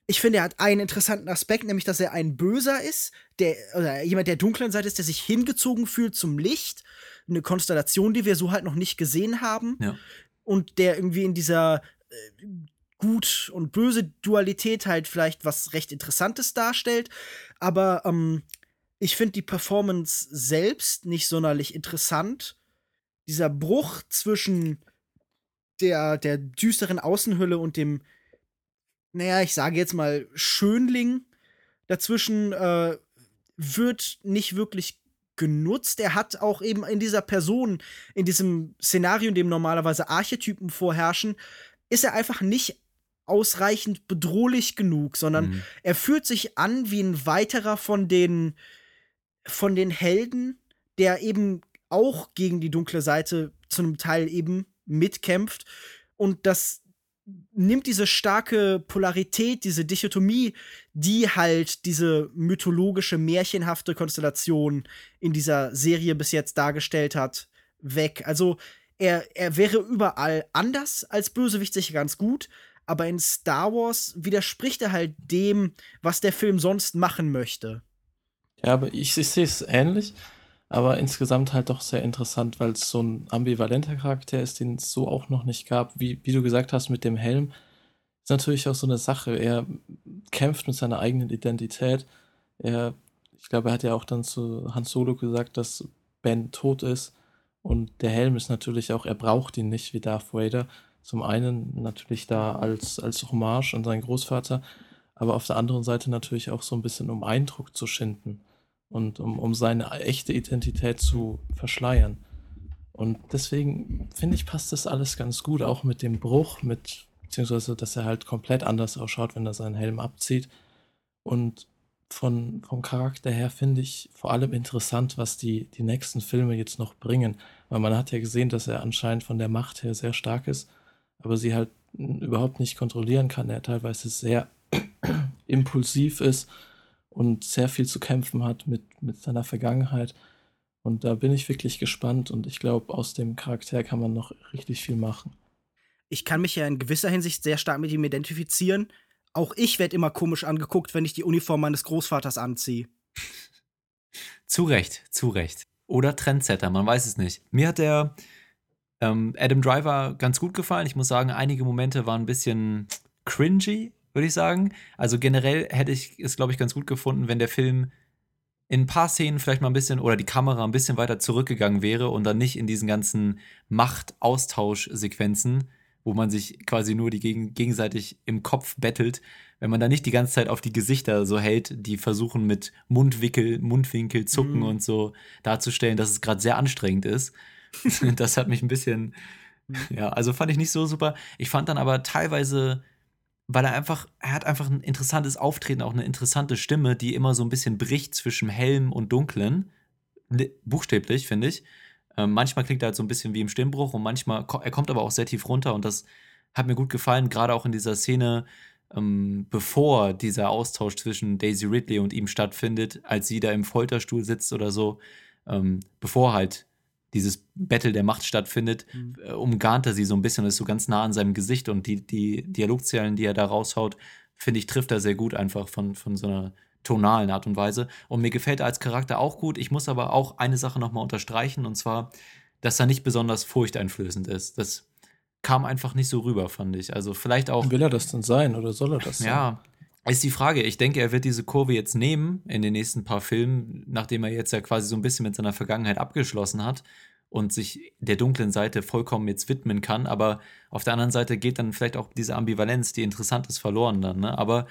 ich finde, er hat einen interessanten Aspekt, nämlich, dass er ein Böser ist, der, oder jemand der dunklen Seite ist, der sich hingezogen fühlt zum Licht. Eine Konstellation, die wir so halt noch nicht gesehen haben. Ja. Und der irgendwie in dieser äh, gut und böse Dualität halt vielleicht was recht Interessantes darstellt. Aber ähm, ich finde die Performance selbst nicht sonderlich interessant. Dieser Bruch zwischen der, der düsteren Außenhülle und dem, naja, ich sage jetzt mal, Schönling dazwischen äh, wird nicht wirklich genutzt. Er hat auch eben in dieser Person, in diesem Szenario, in dem normalerweise Archetypen vorherrschen, ist er einfach nicht ausreichend bedrohlich genug, sondern Mhm. er fühlt sich an wie ein weiterer von den von den Helden, der eben auch gegen die dunkle Seite zu einem Teil eben mitkämpft und das nimmt diese starke Polarität, diese Dichotomie, die halt diese mythologische, märchenhafte Konstellation in dieser Serie bis jetzt dargestellt hat, weg. Also er, er wäre überall anders als Bösewicht sicher ganz gut, aber in Star Wars widerspricht er halt dem, was der Film sonst machen möchte. Ja, aber ich, ich sehe es ähnlich, aber insgesamt halt doch sehr interessant, weil es so ein ambivalenter Charakter ist, den es so auch noch nicht gab. Wie, wie du gesagt hast mit dem Helm, ist natürlich auch so eine Sache. Er kämpft mit seiner eigenen Identität. Er, ich glaube, er hat ja auch dann zu Han Solo gesagt, dass Ben tot ist. Und der Helm ist natürlich auch, er braucht ihn nicht wie Darth Vader. Zum einen natürlich da als, als Hommage an seinen Großvater, aber auf der anderen Seite natürlich auch so ein bisschen, um Eindruck zu schinden und um, um seine echte Identität zu verschleiern. Und deswegen finde ich, passt das alles ganz gut, auch mit dem Bruch, mit, beziehungsweise, dass er halt komplett anders ausschaut, wenn er seinen Helm abzieht. Und von, vom Charakter her finde ich vor allem interessant, was die, die nächsten Filme jetzt noch bringen. Weil man hat ja gesehen, dass er anscheinend von der Macht her sehr stark ist, aber sie halt überhaupt nicht kontrollieren kann. Er teilweise sehr impulsiv ist und sehr viel zu kämpfen hat mit, mit seiner Vergangenheit. Und da bin ich wirklich gespannt und ich glaube, aus dem Charakter kann man noch richtig viel machen. Ich kann mich ja in gewisser Hinsicht sehr stark mit ihm identifizieren. Auch ich werde immer komisch angeguckt, wenn ich die Uniform meines Großvaters anziehe. Zu Recht, zu Recht. Oder Trendsetter, man weiß es nicht. Mir hat der ähm, Adam Driver ganz gut gefallen. Ich muss sagen, einige Momente waren ein bisschen cringy, würde ich sagen. Also generell hätte ich es, glaube ich, ganz gut gefunden, wenn der Film in ein paar Szenen vielleicht mal ein bisschen oder die Kamera ein bisschen weiter zurückgegangen wäre und dann nicht in diesen ganzen Macht-Austausch-Sequenzen, wo man sich quasi nur die gegen, gegenseitig im Kopf bettelt, wenn man da nicht die ganze Zeit auf die Gesichter so hält, die versuchen mit Mundwickel, Mundwinkel, Zucken Mhm. und so darzustellen, dass es gerade sehr anstrengend ist. das hat mich ein bisschen, ja, also fand ich nicht so super. Ich fand dann aber teilweise, weil er einfach, er hat einfach ein interessantes Auftreten, auch eine interessante Stimme, die immer so ein bisschen bricht zwischen hellem und dunklen. Li- Buchstäblich, finde ich. Ähm, manchmal klingt er halt so ein bisschen wie im Stimmbruch und manchmal, er kommt aber auch sehr tief runter und das hat mir gut gefallen, gerade auch in dieser Szene, ähm, bevor dieser Austausch zwischen Daisy Ridley und ihm stattfindet, als sie da im Folterstuhl sitzt oder so, ähm, bevor halt dieses Battle der Macht stattfindet, Mhm. äh, umgarnt er sie so ein bisschen, ist so ganz nah an seinem Gesicht und die, die Dialogzeilen, die er da raushaut, finde ich, trifft er sehr gut einfach von, von so einer tonalen Art und Weise. Und mir gefällt er als Charakter auch gut. Ich muss aber auch eine Sache nochmal unterstreichen, und zwar, dass er nicht besonders furchteinflößend ist. Das kam einfach nicht so rüber, fand ich. Also vielleicht auch. Will er das denn sein oder soll er das sein? Ja, ist die Frage. Ich denke, er wird diese Kurve jetzt nehmen in den nächsten paar Filmen, nachdem er jetzt ja quasi so ein bisschen mit seiner Vergangenheit abgeschlossen hat und sich der dunklen Seite vollkommen jetzt widmen kann. Aber auf der anderen Seite geht dann vielleicht auch diese Ambivalenz, die interessant ist, verloren dann. Ne? Aber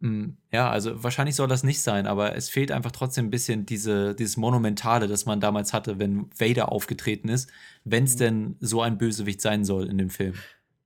mh, ja, also wahrscheinlich soll das nicht sein, aber es fehlt einfach trotzdem ein bisschen diese, dieses Monumentale, das man damals hatte, wenn Vader aufgetreten ist, wenn es denn so ein Bösewicht sein soll in dem Film.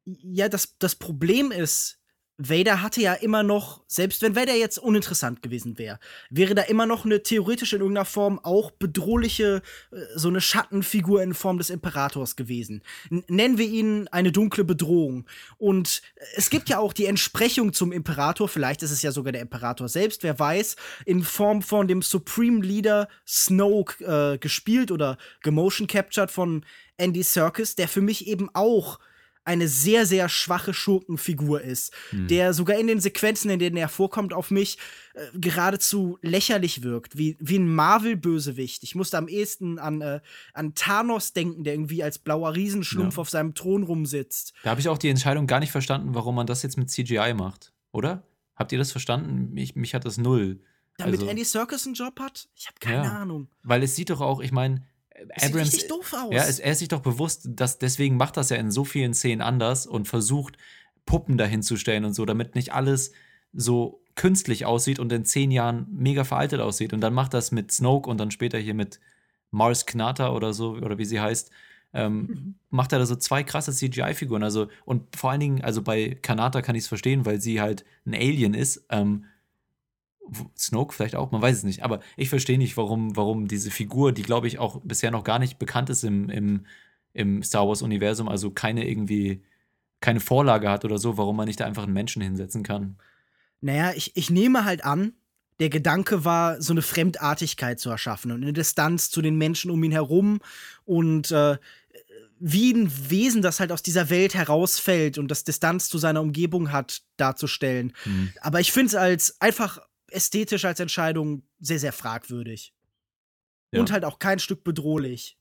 Ja, das, das Problem ist, Vader hatte ja immer noch, selbst wenn Vader jetzt uninteressant gewesen wäre, wäre da immer noch eine theoretisch in irgendeiner Form auch bedrohliche, äh, so eine Schattenfigur in Form des Imperators gewesen. Nennen wir ihn eine dunkle Bedrohung. Und es gibt ja auch die Entsprechung zum Imperator, vielleicht ist es ja sogar der Imperator selbst, wer weiß, in Form von dem Supreme Leader Snoke äh, gespielt oder gemotion captured von Andy Serkis, der für mich eben auch eine sehr, sehr schwache Schurkenfigur ist, Hm. der sogar in den Sequenzen, in denen er vorkommt, auf mich äh, geradezu lächerlich wirkt, wie, wie ein Marvel-Bösewicht. Ich musste am ehesten an, äh, an Thanos denken, der irgendwie als blauer Riesenschlumpf Ja. auf seinem Thron rumsitzt. Da habe ich auch die Entscheidung gar nicht verstanden, warum man das jetzt mit CGI macht, oder? Habt ihr das verstanden? Mich, mich hat das null. Damit Also- Andy Serkis einen Job hat? Ich habe keine Ja. Ahnung. Weil es sieht doch auch, ich meine, Sieht Abrams. richtig doof aus. Ja, es, er ist sich doch bewusst, dass deswegen macht das ja in so vielen Szenen anders und versucht, Puppen dahin zu stellen und so, damit nicht alles so künstlich aussieht und in zehn Jahren mega veraltet aussieht. Und dann macht das mit Snoke und dann später hier mit Mars Knata oder so, oder wie sie heißt, ähm, macht er da so zwei krasse CGI-Figuren. Also, und vor allen Dingen, also bei Kanata kann ich es verstehen, weil sie halt ein Alien ist. Ähm, Snoke vielleicht auch, man weiß es nicht. Aber ich verstehe nicht, warum, warum diese Figur, die glaube ich auch bisher noch gar nicht bekannt ist im, im, im Star Wars-Universum, also keine irgendwie, keine Vorlage hat oder so, warum man nicht da einfach einen Menschen hinsetzen kann. Naja, ich, ich nehme halt an, der Gedanke war, so eine Fremdartigkeit zu erschaffen und eine Distanz zu den Menschen um ihn herum und äh, wie ein Wesen, das halt aus dieser Welt herausfällt und das Distanz zu seiner Umgebung hat, darzustellen. Hm. Aber ich finde es als einfach ästhetisch als Entscheidung sehr, sehr fragwürdig. Ja. Und halt auch kein Stück bedrohlich.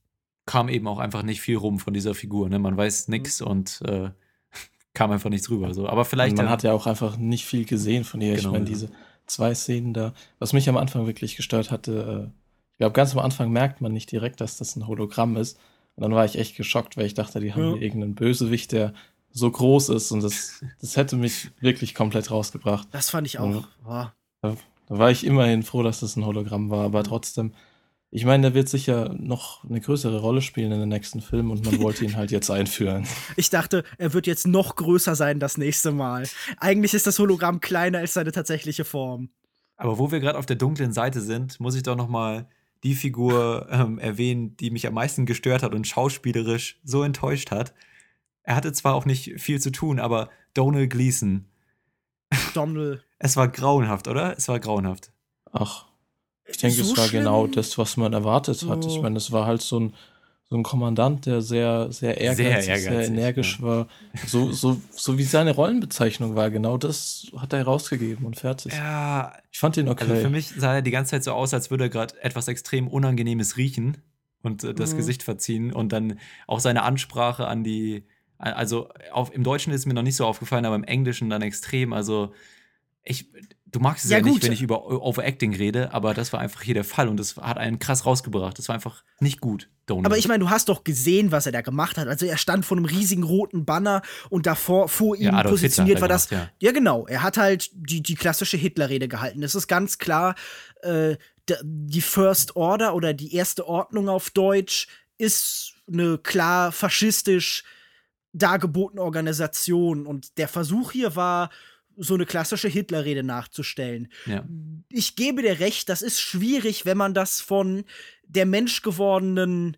Kam eben auch einfach nicht viel rum von dieser Figur. Ne? Man weiß nix und äh, kam einfach nichts rüber. So. Aber vielleicht. Und man ja- hat ja auch einfach nicht viel gesehen von ihr. Genau, ich meine, ja. diese zwei Szenen da, was mich am Anfang wirklich gestört hatte, äh, ich glaube, ganz am Anfang merkt man nicht direkt, dass das ein Hologramm ist. Und dann war ich echt geschockt, weil ich dachte, die haben Ja. hier irgendeinen Bösewicht, der so groß ist und das, das hätte mich wirklich komplett rausgebracht. Das fand ich auch. boah. Da, da war ich immerhin froh, dass das ein Hologramm war, aber trotzdem, ich meine, der wird sicher noch eine größere Rolle spielen in den nächsten Filmen und man wollte ihn halt jetzt einführen. Ich dachte, er wird jetzt noch größer sein das nächste Mal. Eigentlich ist das Hologramm kleiner als seine tatsächliche Form. Aber wo wir gerade auf der dunklen Seite sind, muss ich doch noch mal die Figur ähm, erwähnen, die mich am meisten gestört hat und schauspielerisch so enttäuscht hat. Er hatte zwar auch nicht viel zu tun, aber Donald Gleason. Donald. Es war grauenhaft, oder? Es war grauenhaft. Ach, ich denke, So es war schlimm? genau das, was man erwartet hat. Oh. Ich meine, es war halt so ein, so ein Kommandant, der sehr, sehr ehrgeizig, sehr, ehrgeizig, energisch ja. war. So, so, so wie seine Rollenbezeichnung war, genau das hat er rausgegeben und fertig. Ja, Ich fand ihn okay. also für mich sah er die ganze Zeit so aus, als würde er gerade etwas extrem Unangenehmes riechen und äh, das Mhm. Gesicht verziehen und dann auch seine Ansprache an die, also auf, im Deutschen ist mir noch nicht so aufgefallen, aber im Englischen dann extrem. Also ich, du magst es Ja, ja, nicht, wenn ich über Overacting rede, aber das war einfach hier der Fall und das hat einen krass rausgebracht. Das war einfach nicht gut, Donald. Aber ich meine, du hast doch gesehen, was er da gemacht hat. Also er stand vor einem riesigen roten Banner und davor vor ihm Ja, positioniert war das. gemacht, ja. genau. Er hat halt die, die klassische Hitlerrede gehalten. Es ist ganz klar, äh, die First Order oder die erste Ordnung auf Deutsch ist eine klar faschistisch dargebotene Organisation. Und der Versuch hier war, so eine klassische Hitlerrede nachzustellen ja. ich gebe dir recht, das ist schwierig, wenn man das von der menschgewordenen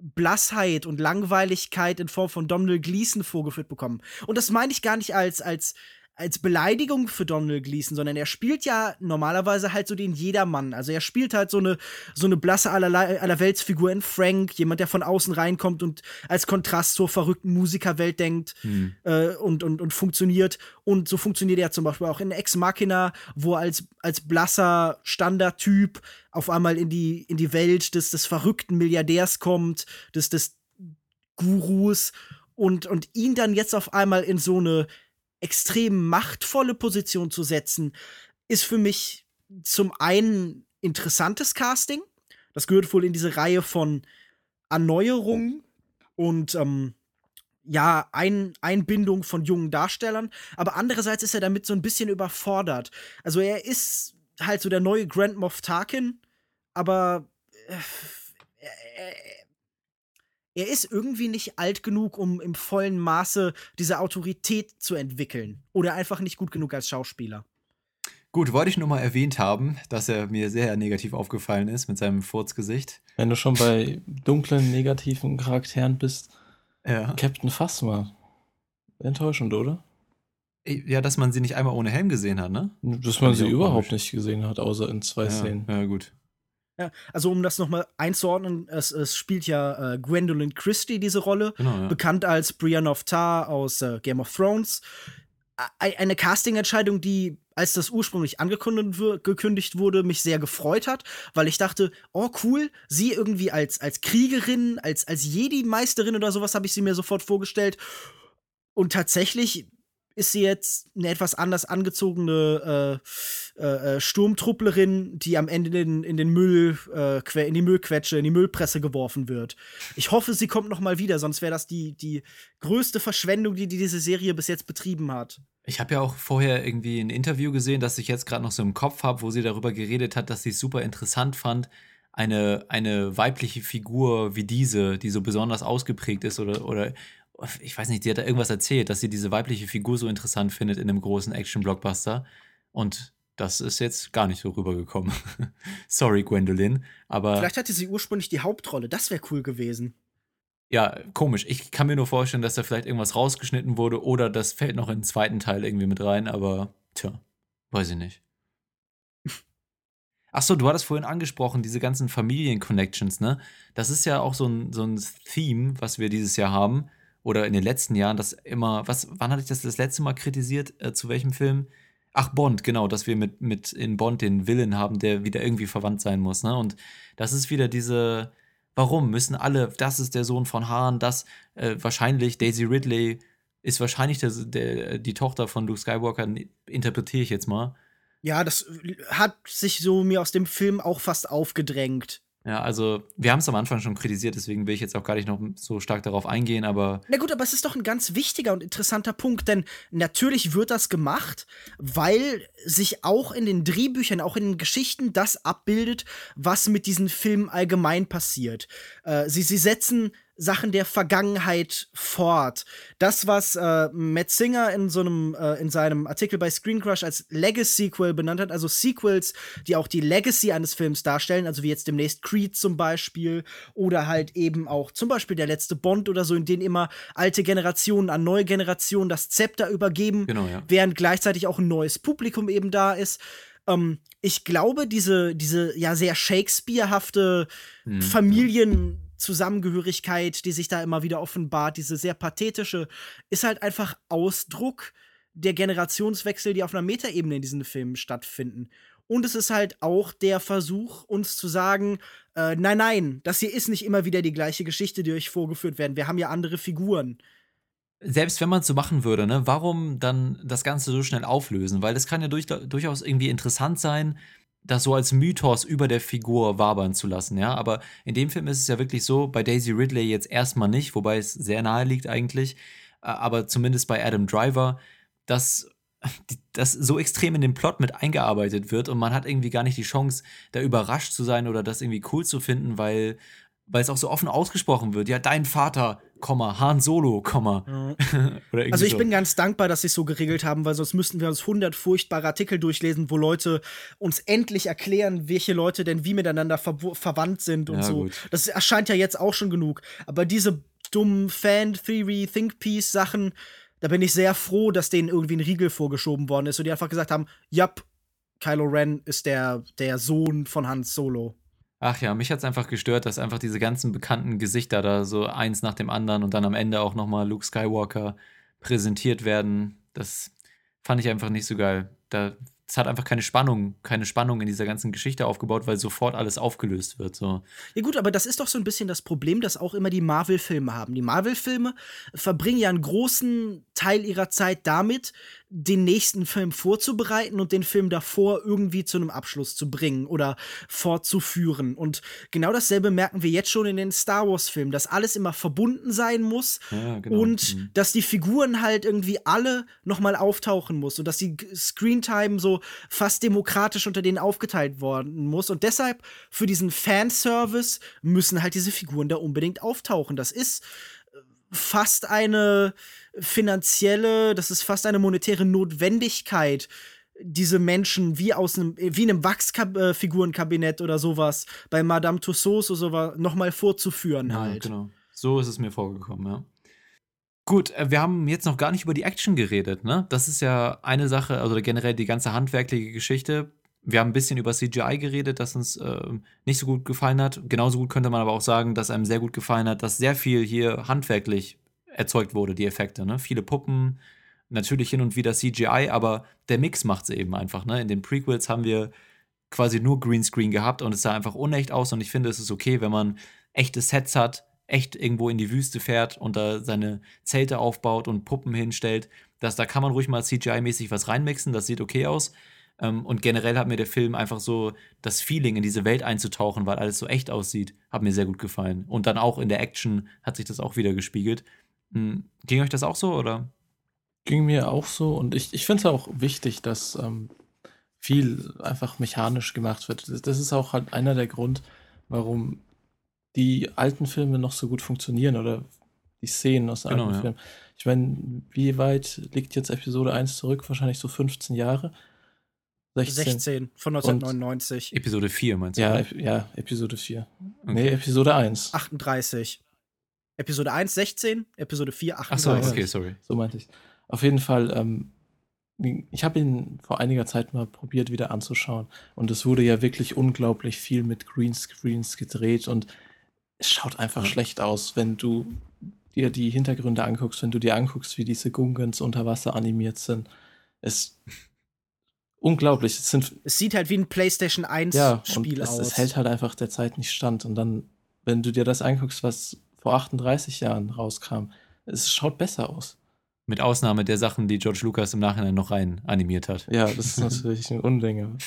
Blassheit und Langweiligkeit in Form von Donald Gleason vorgeführt bekommt. Und das meine ich gar nicht als, als, als Beleidigung für Donald Gleason, sondern er spielt ja normalerweise halt so den Jedermann. Also er spielt halt so eine, so eine blasse aller, Allerweltsfigur in Frank, jemand, der von außen reinkommt und als Kontrast zur verrückten Musikerwelt denkt Hm. äh, und, und, und funktioniert. Und so funktioniert er zum Beispiel auch in Ex Machina, wo er als, als blasser Standardtyp auf einmal in die, in die Welt des, des verrückten Milliardärs kommt, des, des Gurus und, und ihn dann jetzt auf einmal in so eine extrem machtvolle Position zu setzen, ist für mich zum einen interessantes Casting. Das gehört wohl in diese Reihe von Erneuerungen und ähm, ja, ein, Einbindung von jungen Darstellern, aber andererseits ist er damit so ein bisschen überfordert. Also er ist halt so der neue Grand Moff Tarkin, aber äh, er, ist irgendwie nicht alt genug, um im vollen Maße diese Autorität zu entwickeln. Oder einfach nicht gut genug als Schauspieler. Gut, wollte ich nur mal erwähnt haben, dass er mir sehr negativ aufgefallen ist mit seinem Furzgesicht. Wenn du schon bei dunklen, negativen Charakteren bist, Ja. Captain Phasma. Enttäuschend, oder? Ja, dass man sie nicht einmal ohne Helm gesehen hat, ne? Dass man sie überhaupt komisch. nicht gesehen hat, außer in zwei Ja, Szenen. ja, gut. Ja, also um das nochmal einzuordnen, es, es spielt ja äh, Gwendolyn Christie diese Rolle, Genau, ja. bekannt als Brienne of Tar aus äh, Game of Thrones. E eine Casting-Entscheidung, die, als das ursprünglich angekündigt wur- gekündigt wurde, mich sehr gefreut hat, weil ich dachte, oh cool, sie irgendwie als, als Kriegerin, als, als Jedi-Meisterin oder sowas habe ich sie mir sofort vorgestellt. Und tatsächlich ist sie jetzt eine etwas anders angezogene äh, äh, äh, Sturmtrupplerin, die am Ende in, in den Müll, äh, in die Müllquetsche, in die Müllpresse geworfen wird. Ich hoffe, sie kommt noch mal wieder, sonst wäre das die, die größte Verschwendung, die, die diese Serie bis jetzt betrieben hat. Ich habe ja auch vorher irgendwie ein Interview gesehen, das ich jetzt gerade noch so im Kopf habe, wo sie darüber geredet hat, dass sie es super interessant fand, eine, eine weibliche Figur wie diese, die so besonders ausgeprägt ist oder, oder ich weiß nicht, sie hat da irgendwas erzählt, dass sie diese weibliche Figur so interessant findet in einem großen Action-Blockbuster. Und das ist jetzt gar nicht so rübergekommen. Sorry, Gwendolyn. Aber Vielleicht hatte sie ursprünglich die Hauptrolle, das wäre cool gewesen. ja, komisch. Ich kann mir nur vorstellen, dass da vielleicht irgendwas rausgeschnitten wurde oder das fällt noch in den zweiten Teil irgendwie mit rein, aber tja, weiß ich nicht. Achso, du hattest vorhin angesprochen, diese ganzen Familien-Connections, ne? Das ist ja auch so ein, so ein Theme, was wir dieses Jahr haben. Oder in den letzten Jahren, das immer, was, wann hatte ich das das letzte Mal kritisiert? Äh, zu welchem Film? Ach, Bond, genau, dass wir mit, mit in Bond den Villain haben, der wieder irgendwie verwandt sein muss, ne? Und das ist wieder diese, warum müssen alle, das ist der Sohn von Hahn, das, äh, wahrscheinlich Daisy Ridley ist wahrscheinlich der, der, die Tochter von Luke Skywalker, interpretiere ich jetzt mal. Ja, das äh, hat sich so mir aus dem Film auch fast aufgedrängt. Ja, also wir haben es am Anfang schon kritisiert, deswegen will ich jetzt auch gar nicht noch so stark darauf eingehen, aber Na gut, aber es ist doch ein ganz wichtiger und interessanter Punkt, denn natürlich wird das gemacht, weil sich auch in den Drehbüchern, auch in den Geschichten das abbildet, was mit diesen Filmen allgemein passiert. Äh, sie, sie setzen Sachen der Vergangenheit fort. Das, was äh, Matt Singer in so einem, äh, in seinem Artikel bei Screen Crush als Legacy-Sequel benannt hat, also Sequels, die auch die Legacy eines Films darstellen, also wie jetzt demnächst Creed zum Beispiel, oder halt eben auch zum Beispiel der letzte Bond oder so, in denen immer alte Generationen an neue Generationen das Zepter übergeben, Genau, ja. während gleichzeitig auch ein neues Publikum eben da ist. Ähm, ich glaube, diese, diese ja sehr Shakespeare-hafte Hm, Familienzusammengehörigkeit, die sich da immer wieder offenbart, diese sehr pathetische, ist halt einfach Ausdruck der Generationswechsel, die auf einer Metaebene in diesen Filmen stattfinden. Und es ist halt auch der Versuch, uns zu sagen, äh, nein, nein, das hier ist nicht immer wieder die gleiche Geschichte, die euch vorgeführt werden. Wir haben ja andere Figuren. selbst wenn man es so machen würde, ne, warum dann das Ganze so schnell auflösen? Weil es kann ja durch, durchaus irgendwie interessant sein, das so als Mythos über der Figur wabern zu lassen, ja. Aber in dem Film ist es ja wirklich so, bei Daisy Ridley jetzt erstmal nicht, wobei es sehr nahe liegt eigentlich, äh, aber zumindest bei Adam Driver, dass das so extrem in den Plot mit eingearbeitet wird und man hat irgendwie gar nicht die Chance, da überrascht zu sein oder das irgendwie cool zu finden, weil, weil es auch so offen ausgesprochen wird. Ja, dein Vater, Komma, Han Solo, Komma. Irgendwie Also ich so. bin ganz dankbar, dass sie es so geregelt haben, weil sonst müssten wir uns 100 furchtbare Artikel durchlesen, wo Leute uns endlich erklären, welche Leute denn wie miteinander ver verwandt sind und Ja, so. gut. Das erscheint ja jetzt auch schon genug. Aber diese dummen Fan-Theory-Think-Piece-Sachen, da bin ich sehr froh, dass denen irgendwie ein Riegel vorgeschoben worden ist und die einfach gesagt haben, jap, Kylo Ren ist der, der Sohn von Hans Solo. Ach ja, mich hat's einfach gestört, dass einfach diese ganzen bekannten Gesichter da so eins nach dem anderen und dann am Ende auch nochmal Luke Skywalker präsentiert werden. Das fand ich einfach nicht so geil. Es hat einfach keine Spannung, keine Spannung in dieser ganzen Geschichte aufgebaut, weil sofort alles aufgelöst wird. So. Ja gut, aber das ist doch so ein bisschen das Problem, das auch immer die Marvel-Filme haben. Die Marvel-Filme verbringen ja einen großen Teil ihrer Zeit damit, den nächsten Film vorzubereiten und den Film davor irgendwie zu einem Abschluss zu bringen oder fortzuführen. Und genau dasselbe merken wir jetzt schon in den Star Wars-Filmen, dass alles immer verbunden sein muss Ja, genau. und Mhm. dass die Figuren halt irgendwie alle nochmal auftauchen muss und dass die Screentime so fast demokratisch unter denen aufgeteilt worden muss. Und deshalb für diesen Fanservice müssen halt diese Figuren da unbedingt auftauchen. Das ist äh, fast eine finanzielle, das ist fast eine monetäre Notwendigkeit, diese Menschen wie aus einem, wie in einem Wachsfigurenkabinett oder sowas bei Madame Tussauds oder sowas nochmal vorzuführen Ja, halt. genau. So ist es mir vorgekommen, ja. Gut, äh, wir haben jetzt noch gar nicht über die Action geredet, ne? Das ist ja eine Sache, also generell die ganze handwerkliche Geschichte. Wir haben ein bisschen über CGI geredet, das uns äh, nicht so gut gefallen hat. Genauso gut könnte man aber auch sagen, dass einem sehr gut gefallen hat, dass sehr viel hier handwerklich erzeugt wurde, die Effekte, ne? Viele Puppen, natürlich hin und wieder CGI, aber der Mix macht es eben einfach, ne? In den Prequels haben wir quasi nur Greenscreen gehabt und es sah einfach unecht aus und ich finde, es ist okay, wenn man echte Sets hat, echt irgendwo in die Wüste fährt und da seine Zelte aufbaut und Puppen hinstellt, dass da kann man ruhig mal CGI-mäßig was reinmixen, das sieht okay aus. Ähm, und generell hat mir der Film einfach so das Feeling, in diese Welt einzutauchen, weil alles so echt aussieht, hat mir sehr gut gefallen. Und dann auch in der Action hat sich das auch wieder gespiegelt. Hm, Ging euch das auch so, oder? Ging mir auch so und ich, ich finde es auch wichtig, dass ähm, viel einfach mechanisch gemacht wird. Das, das ist auch halt einer der Grund, warum die alten Filme noch so gut funktionieren oder die Szenen aus den Genau, alten ja. Filmen. Ich meine, wie weit liegt jetzt Episode 1 zurück? Wahrscheinlich so 15 Jahre. 16. 16 von 1999. Episode 4, meinst du? Ja, ja, Episode 4. Okay. Nee, Episode 1. 38. Episode 1 16, Episode 4 Ach so, 38. okay, sorry. So meinte ich. Auf jeden Fall, ähm, ich habe ihn vor einiger Zeit mal probiert wieder anzuschauen. Und es wurde ja wirklich unglaublich viel mit Greenscreens gedreht und es schaut einfach schlecht aus, wenn du dir die Hintergründe anguckst, wenn du dir anguckst, wie diese Gungens unter Wasser animiert sind. Es unglaublich. Es sind Es sieht halt wie ein PlayStation 1 ja, und Spiel es, aus. es hält halt einfach der Zeit nicht stand. Und dann, wenn du dir das anguckst, was vor 38 Jahren rauskam, es schaut besser aus. Mit Ausnahme der Sachen, die George Lucas im Nachhinein noch rein animiert hat. Ja, das ist natürlich eine Undinge.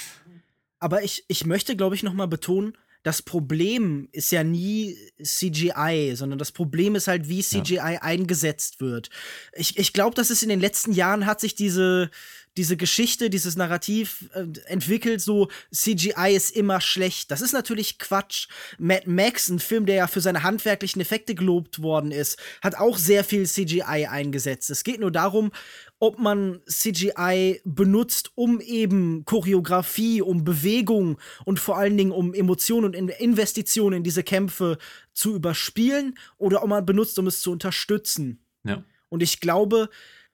Aber ich, ich möchte, glaube ich, noch mal betonen, das Problem ist ja nie CGI, sondern das Problem ist halt, wie CGI eingesetzt wird. Ich, ich glaube, dass es in den letzten Jahren hat sich diese, diese Geschichte, dieses Narrativ äh, entwickelt, so CGI ist immer schlecht. Das ist natürlich Quatsch. Mad Max, ein Film, der ja für seine handwerklichen Effekte gelobt worden ist, hat auch sehr viel CGI eingesetzt. Es geht nur darum, ob man CGI benutzt, um eben Choreografie, um Bewegung und vor allen Dingen um Emotionen und In- Investitionen in diese Kämpfe zu überspielen oder ob man benutzt, um es zu unterstützen. Ja. Und ich glaube,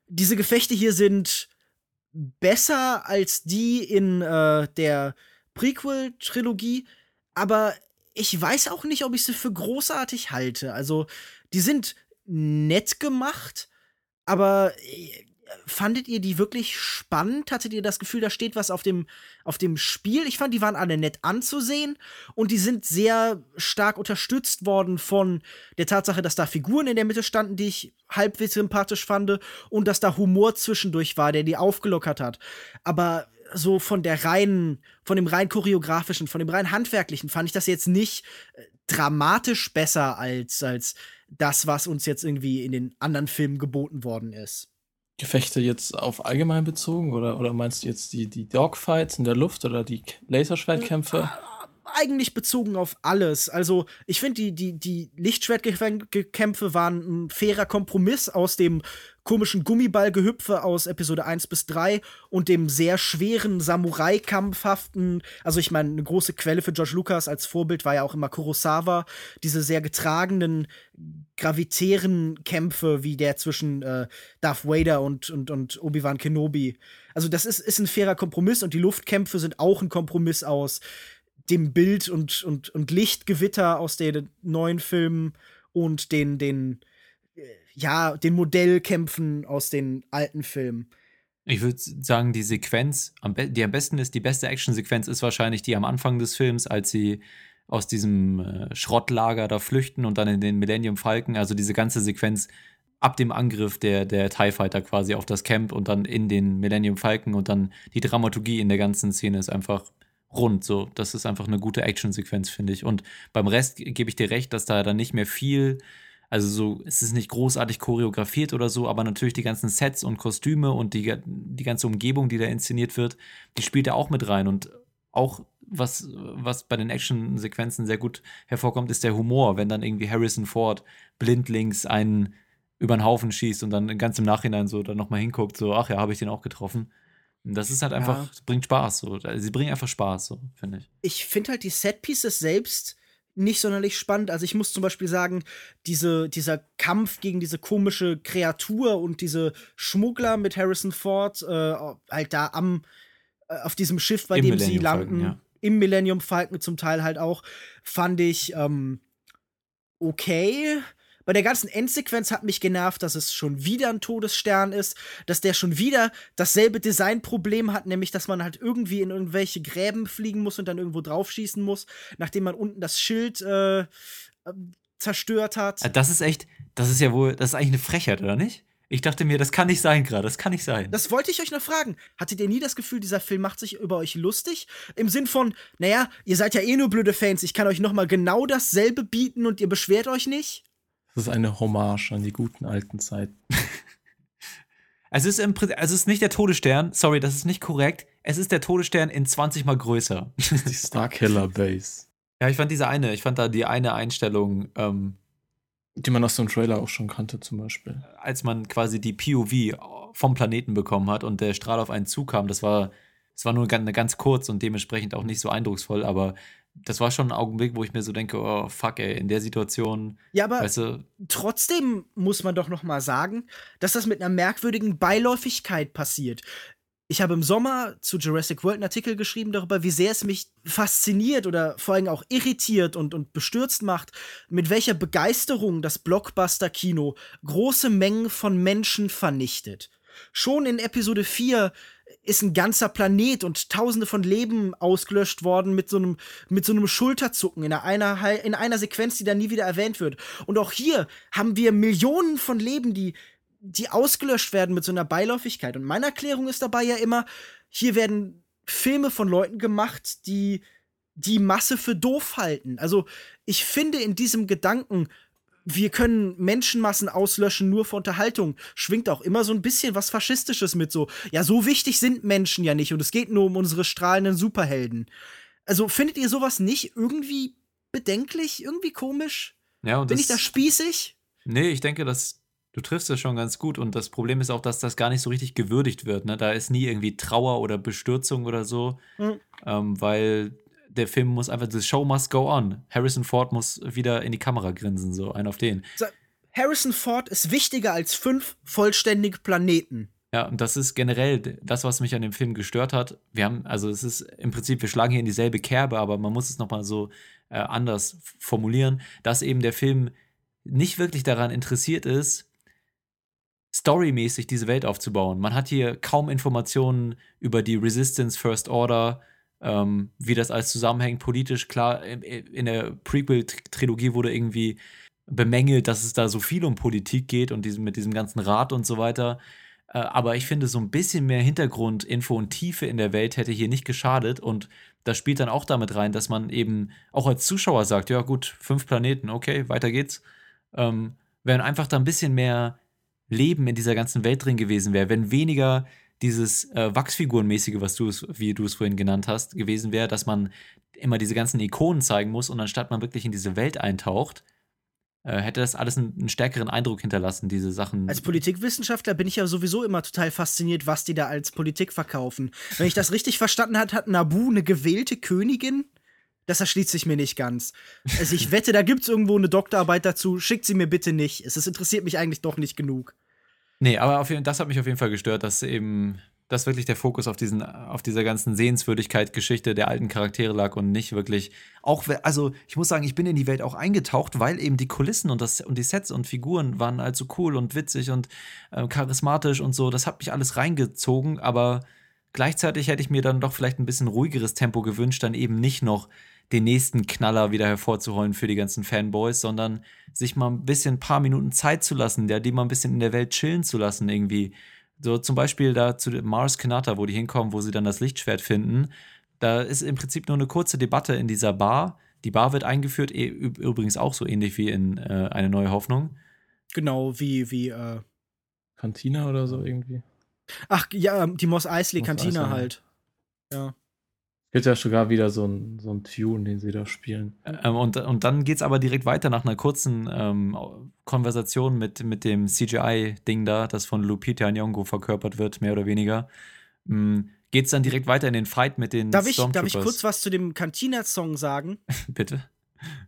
diese Gefechte hier sind besser als die in äh, der Prequel-Trilogie, aber ich weiß auch nicht, ob ich sie für großartig halte. Also, die sind nett gemacht, aber äh, fandet ihr die wirklich spannend? Hattet ihr das Gefühl, da steht was auf dem, auf dem Spiel? Ich fand, die waren alle nett anzusehen und die sind sehr stark unterstützt worden von der Tatsache, dass da Figuren in der Mitte standen, die ich halbwegs sympathisch fand und dass da Humor zwischendurch war, der die aufgelockert hat. Aber so von der reinen, von dem rein choreografischen, von dem rein handwerklichen fand ich das jetzt nicht äh, dramatisch besser als, als das, was uns jetzt irgendwie in den anderen Filmen geboten worden ist. Gefechte jetzt auf allgemein bezogen oder, oder meinst du jetzt die, die Dogfights in der Luft oder die Laserschwertkämpfe? Eigentlich bezogen auf alles. Also, ich finde, die, die, die Lichtschwertkämpfe waren ein fairer Kompromiss aus dem komischen Gummiballgehüpfe aus Episode 1 bis 3 und dem sehr schweren Samurai-kampfhaften. Also, ich meine, eine große Quelle für George Lucas als Vorbild war ja auch immer Kurosawa. Diese sehr getragenen, gravitären Kämpfe, wie der zwischen äh, Darth Vader und, und, und Obi-Wan Kenobi. Also, das ist, ist ein fairer Kompromiss und die Luftkämpfe sind auch ein Kompromiss aus dem Bild und, und, und Lichtgewitter aus den neuen Filmen und den, den, äh, ja, den Modellkämpfen aus den alten Filmen. Ich würde sagen, die Sequenz, die am besten ist, die beste Actionsequenz ist wahrscheinlich die am Anfang des Films, als sie aus diesem äh, Schrottlager da flüchten und dann in den Millennium Falcon. Also diese ganze Sequenz ab dem Angriff der, der TIE Fighter quasi auf das Camp und dann in den Millennium Falcon und dann die Dramaturgie in der ganzen Szene ist einfach rund. So, das ist einfach eine gute Actionsequenz, finde ich. Und beim Rest gebe ich dir recht, dass da dann nicht mehr viel, also so, es ist nicht großartig choreografiert oder so, aber natürlich die ganzen Sets und Kostüme und die, die ganze Umgebung, die da inszeniert wird, die spielt da auch mit rein. Und auch was, was bei den Actionsequenzen sehr gut hervorkommt, ist der Humor, wenn dann irgendwie Harrison Ford blindlings einen über den Haufen schießt und dann ganz im Nachhinein so dann nochmal hinguckt, so, ach ja, habe ich den auch getroffen. Und das ist halt einfach, ja. bringt Spaß. So. Sie bringen einfach Spaß, so, finde ich. Ich finde halt die Setpieces selbst nicht sonderlich spannend. Also ich muss zum Beispiel sagen, diese, dieser Kampf gegen diese komische Kreatur und diese Schmuggler mit Harrison Ford, äh, halt da am, äh, auf diesem Schiff, bei Im dem Millennium sie landen, Falcon, ja. im Millennium Falcon zum Teil halt auch, fand ich ähm, okay. Bei der ganzen Endsequenz hat mich genervt, dass es schon wieder ein Todesstern ist, dass der schon wieder dasselbe Designproblem hat, nämlich dass man halt irgendwie in irgendwelche Gräben fliegen muss und dann irgendwo draufschießen muss, nachdem man unten das Schild äh, zerstört hat. Äh, das ist echt, das ist ja wohl, das ist eigentlich eine Frechheit, oder nicht? Ich dachte mir, das kann nicht sein gerade, das kann nicht sein. Das wollte ich euch noch fragen. Hattet ihr nie das Gefühl, dieser Film macht sich über euch lustig? Im Sinn von, naja, ihr seid ja eh nur blöde Fans, ich kann euch noch mal genau dasselbe bieten und ihr beschwert euch nicht? Das ist eine Hommage an die guten alten Zeiten. es ist im es ist nicht der Todesstern, sorry, das ist nicht korrekt. Es ist der Todesstern in 20 mal größer. Die Starkiller Base. Ja, ich fand diese eine, ich fand da die eine Einstellung, ähm, die man aus dem Trailer auch schon kannte, zum Beispiel. Als man quasi die POV vom Planeten bekommen hat und der Strahl auf einen zukam, das war, das war nur ganz kurz und dementsprechend auch nicht so eindrucksvoll, aber das war schon ein Augenblick, wo ich mir so denke, oh fuck, ey, in der Situation. Ja, aber weißt du, trotzdem muss man doch noch mal sagen, dass das mit einer merkwürdigen Beiläufigkeit passiert. Ich habe im Sommer zu Jurassic World einen Artikel geschrieben darüber, wie sehr es mich fasziniert oder vor allem auch irritiert und, und bestürzt macht, mit welcher Begeisterung das Blockbuster-Kino große Mengen von Menschen vernichtet. Schon in Episode 4 ist ein ganzer Planet und tausende von Leben ausgelöscht worden mit so einem, mit so einem Schulterzucken in einer, in einer Sequenz, die dann nie wieder erwähnt wird. Und auch hier haben wir Millionen von Leben, die, die ausgelöscht werden mit so einer Beiläufigkeit. Und meine Erklärung ist dabei ja immer, hier werden Filme von Leuten gemacht, die die Masse für doof halten. Also ich finde in diesem Gedanken wir können Menschenmassen auslöschen nur für Unterhaltung, schwingt auch immer so ein bisschen was Faschistisches mit so. Ja, so wichtig sind Menschen ja nicht und es geht nur um unsere strahlenden Superhelden. Also findet ihr sowas nicht irgendwie bedenklich, irgendwie komisch? Ja, und Bin ich da spießig? Nee, ich denke, dass du triffst das schon ganz gut und das Problem ist auch, dass das gar nicht so richtig gewürdigt wird. Ne? Da ist nie irgendwie Trauer oder Bestürzung oder so, mhm. ähm, weil der Film muss einfach, the show must go on. Harrison Ford muss wieder in die Kamera grinsen, so ein auf den. Harrison Ford ist wichtiger als fünf vollständige Planeten. Ja, und das ist generell das, was mich an dem Film gestört hat. Wir haben, also es ist im Prinzip, wir schlagen hier in dieselbe Kerbe, aber man muss es nochmal so äh, anders formulieren, dass eben der Film nicht wirklich daran interessiert ist, storymäßig diese Welt aufzubauen. Man hat hier kaum Informationen über die Resistance First Order, ähm, wie das alles zusammenhängt, politisch. Klar, in der Prequel-Trilogie wurde irgendwie bemängelt, dass es da so viel um Politik geht und diesem, mit diesem ganzen Rat und so weiter. Äh, aber ich finde, so ein bisschen mehr Hintergrundinfo und Tiefe in der Welt hätte hier nicht geschadet. Und das spielt dann auch damit rein, dass man eben auch als Zuschauer sagt: Ja, gut, fünf Planeten, okay, weiter geht's. Ähm, wenn einfach da ein bisschen mehr Leben in dieser ganzen Welt drin gewesen wäre, wenn weniger dieses äh, Wachsfigurenmäßige, was du es, wie du es vorhin genannt hast, gewesen wäre, dass man immer diese ganzen Ikonen zeigen muss und anstatt man wirklich in diese Welt eintaucht, äh, hätte das alles einen, einen, stärkeren Eindruck hinterlassen, diese Sachen. Als Politikwissenschaftler bin ich ja sowieso immer total fasziniert, was die da als Politik verkaufen. Wenn ich das richtig verstanden habe, hat Nabu eine gewählte Königin. Das erschließt sich mir nicht ganz. Also ich wette, da gibt es irgendwo eine Doktorarbeit dazu. Schickt sie mir bitte nicht. Es interessiert mich eigentlich doch nicht genug. Nee, aber auf, das hat mich auf jeden Fall gestört, dass eben das wirklich der Fokus auf diesen, auf dieser ganzen Sehenswürdigkeit, Geschichte der alten Charaktere lag und nicht wirklich auch, also ich muss sagen, ich bin in die Welt auch eingetaucht, weil eben die Kulissen und das und die Sets und Figuren waren halt so cool und witzig und äh, charismatisch und so. Das hat mich alles reingezogen, aber gleichzeitig hätte ich mir dann doch vielleicht ein bisschen ruhigeres Tempo gewünscht, dann eben nicht noch den nächsten Knaller wieder hervorzuholen für die ganzen Fanboys, sondern sich mal ein bisschen ein paar Minuten Zeit zu lassen, ja, die mal ein bisschen in der Welt chillen zu lassen, irgendwie. So zum Beispiel da zu Mars Kanata, wo die hinkommen, wo sie dann das Lichtschwert finden. Da ist im Prinzip nur eine kurze Debatte in dieser Bar. Die Bar wird eingeführt, eh, übrigens auch so ähnlich wie in äh, Eine neue Hoffnung. Genau, wie, wie, äh. Cantina oder so irgendwie. Ach, ja, die Moss Eisley Eisley. halt. Ja. Gibt ja sogar wieder so ein, so ein Tune, den sie da spielen. Ähm, und, und dann geht es aber direkt weiter nach einer kurzen ähm, Konversation mit, mit dem CGI-Ding da, das von Lupita Nyong'o verkörpert wird, mehr oder weniger. Ähm, geht es dann direkt weiter in den Fight mit den Darf ich, darf ich kurz was zu dem Cantina-Song sagen? Bitte?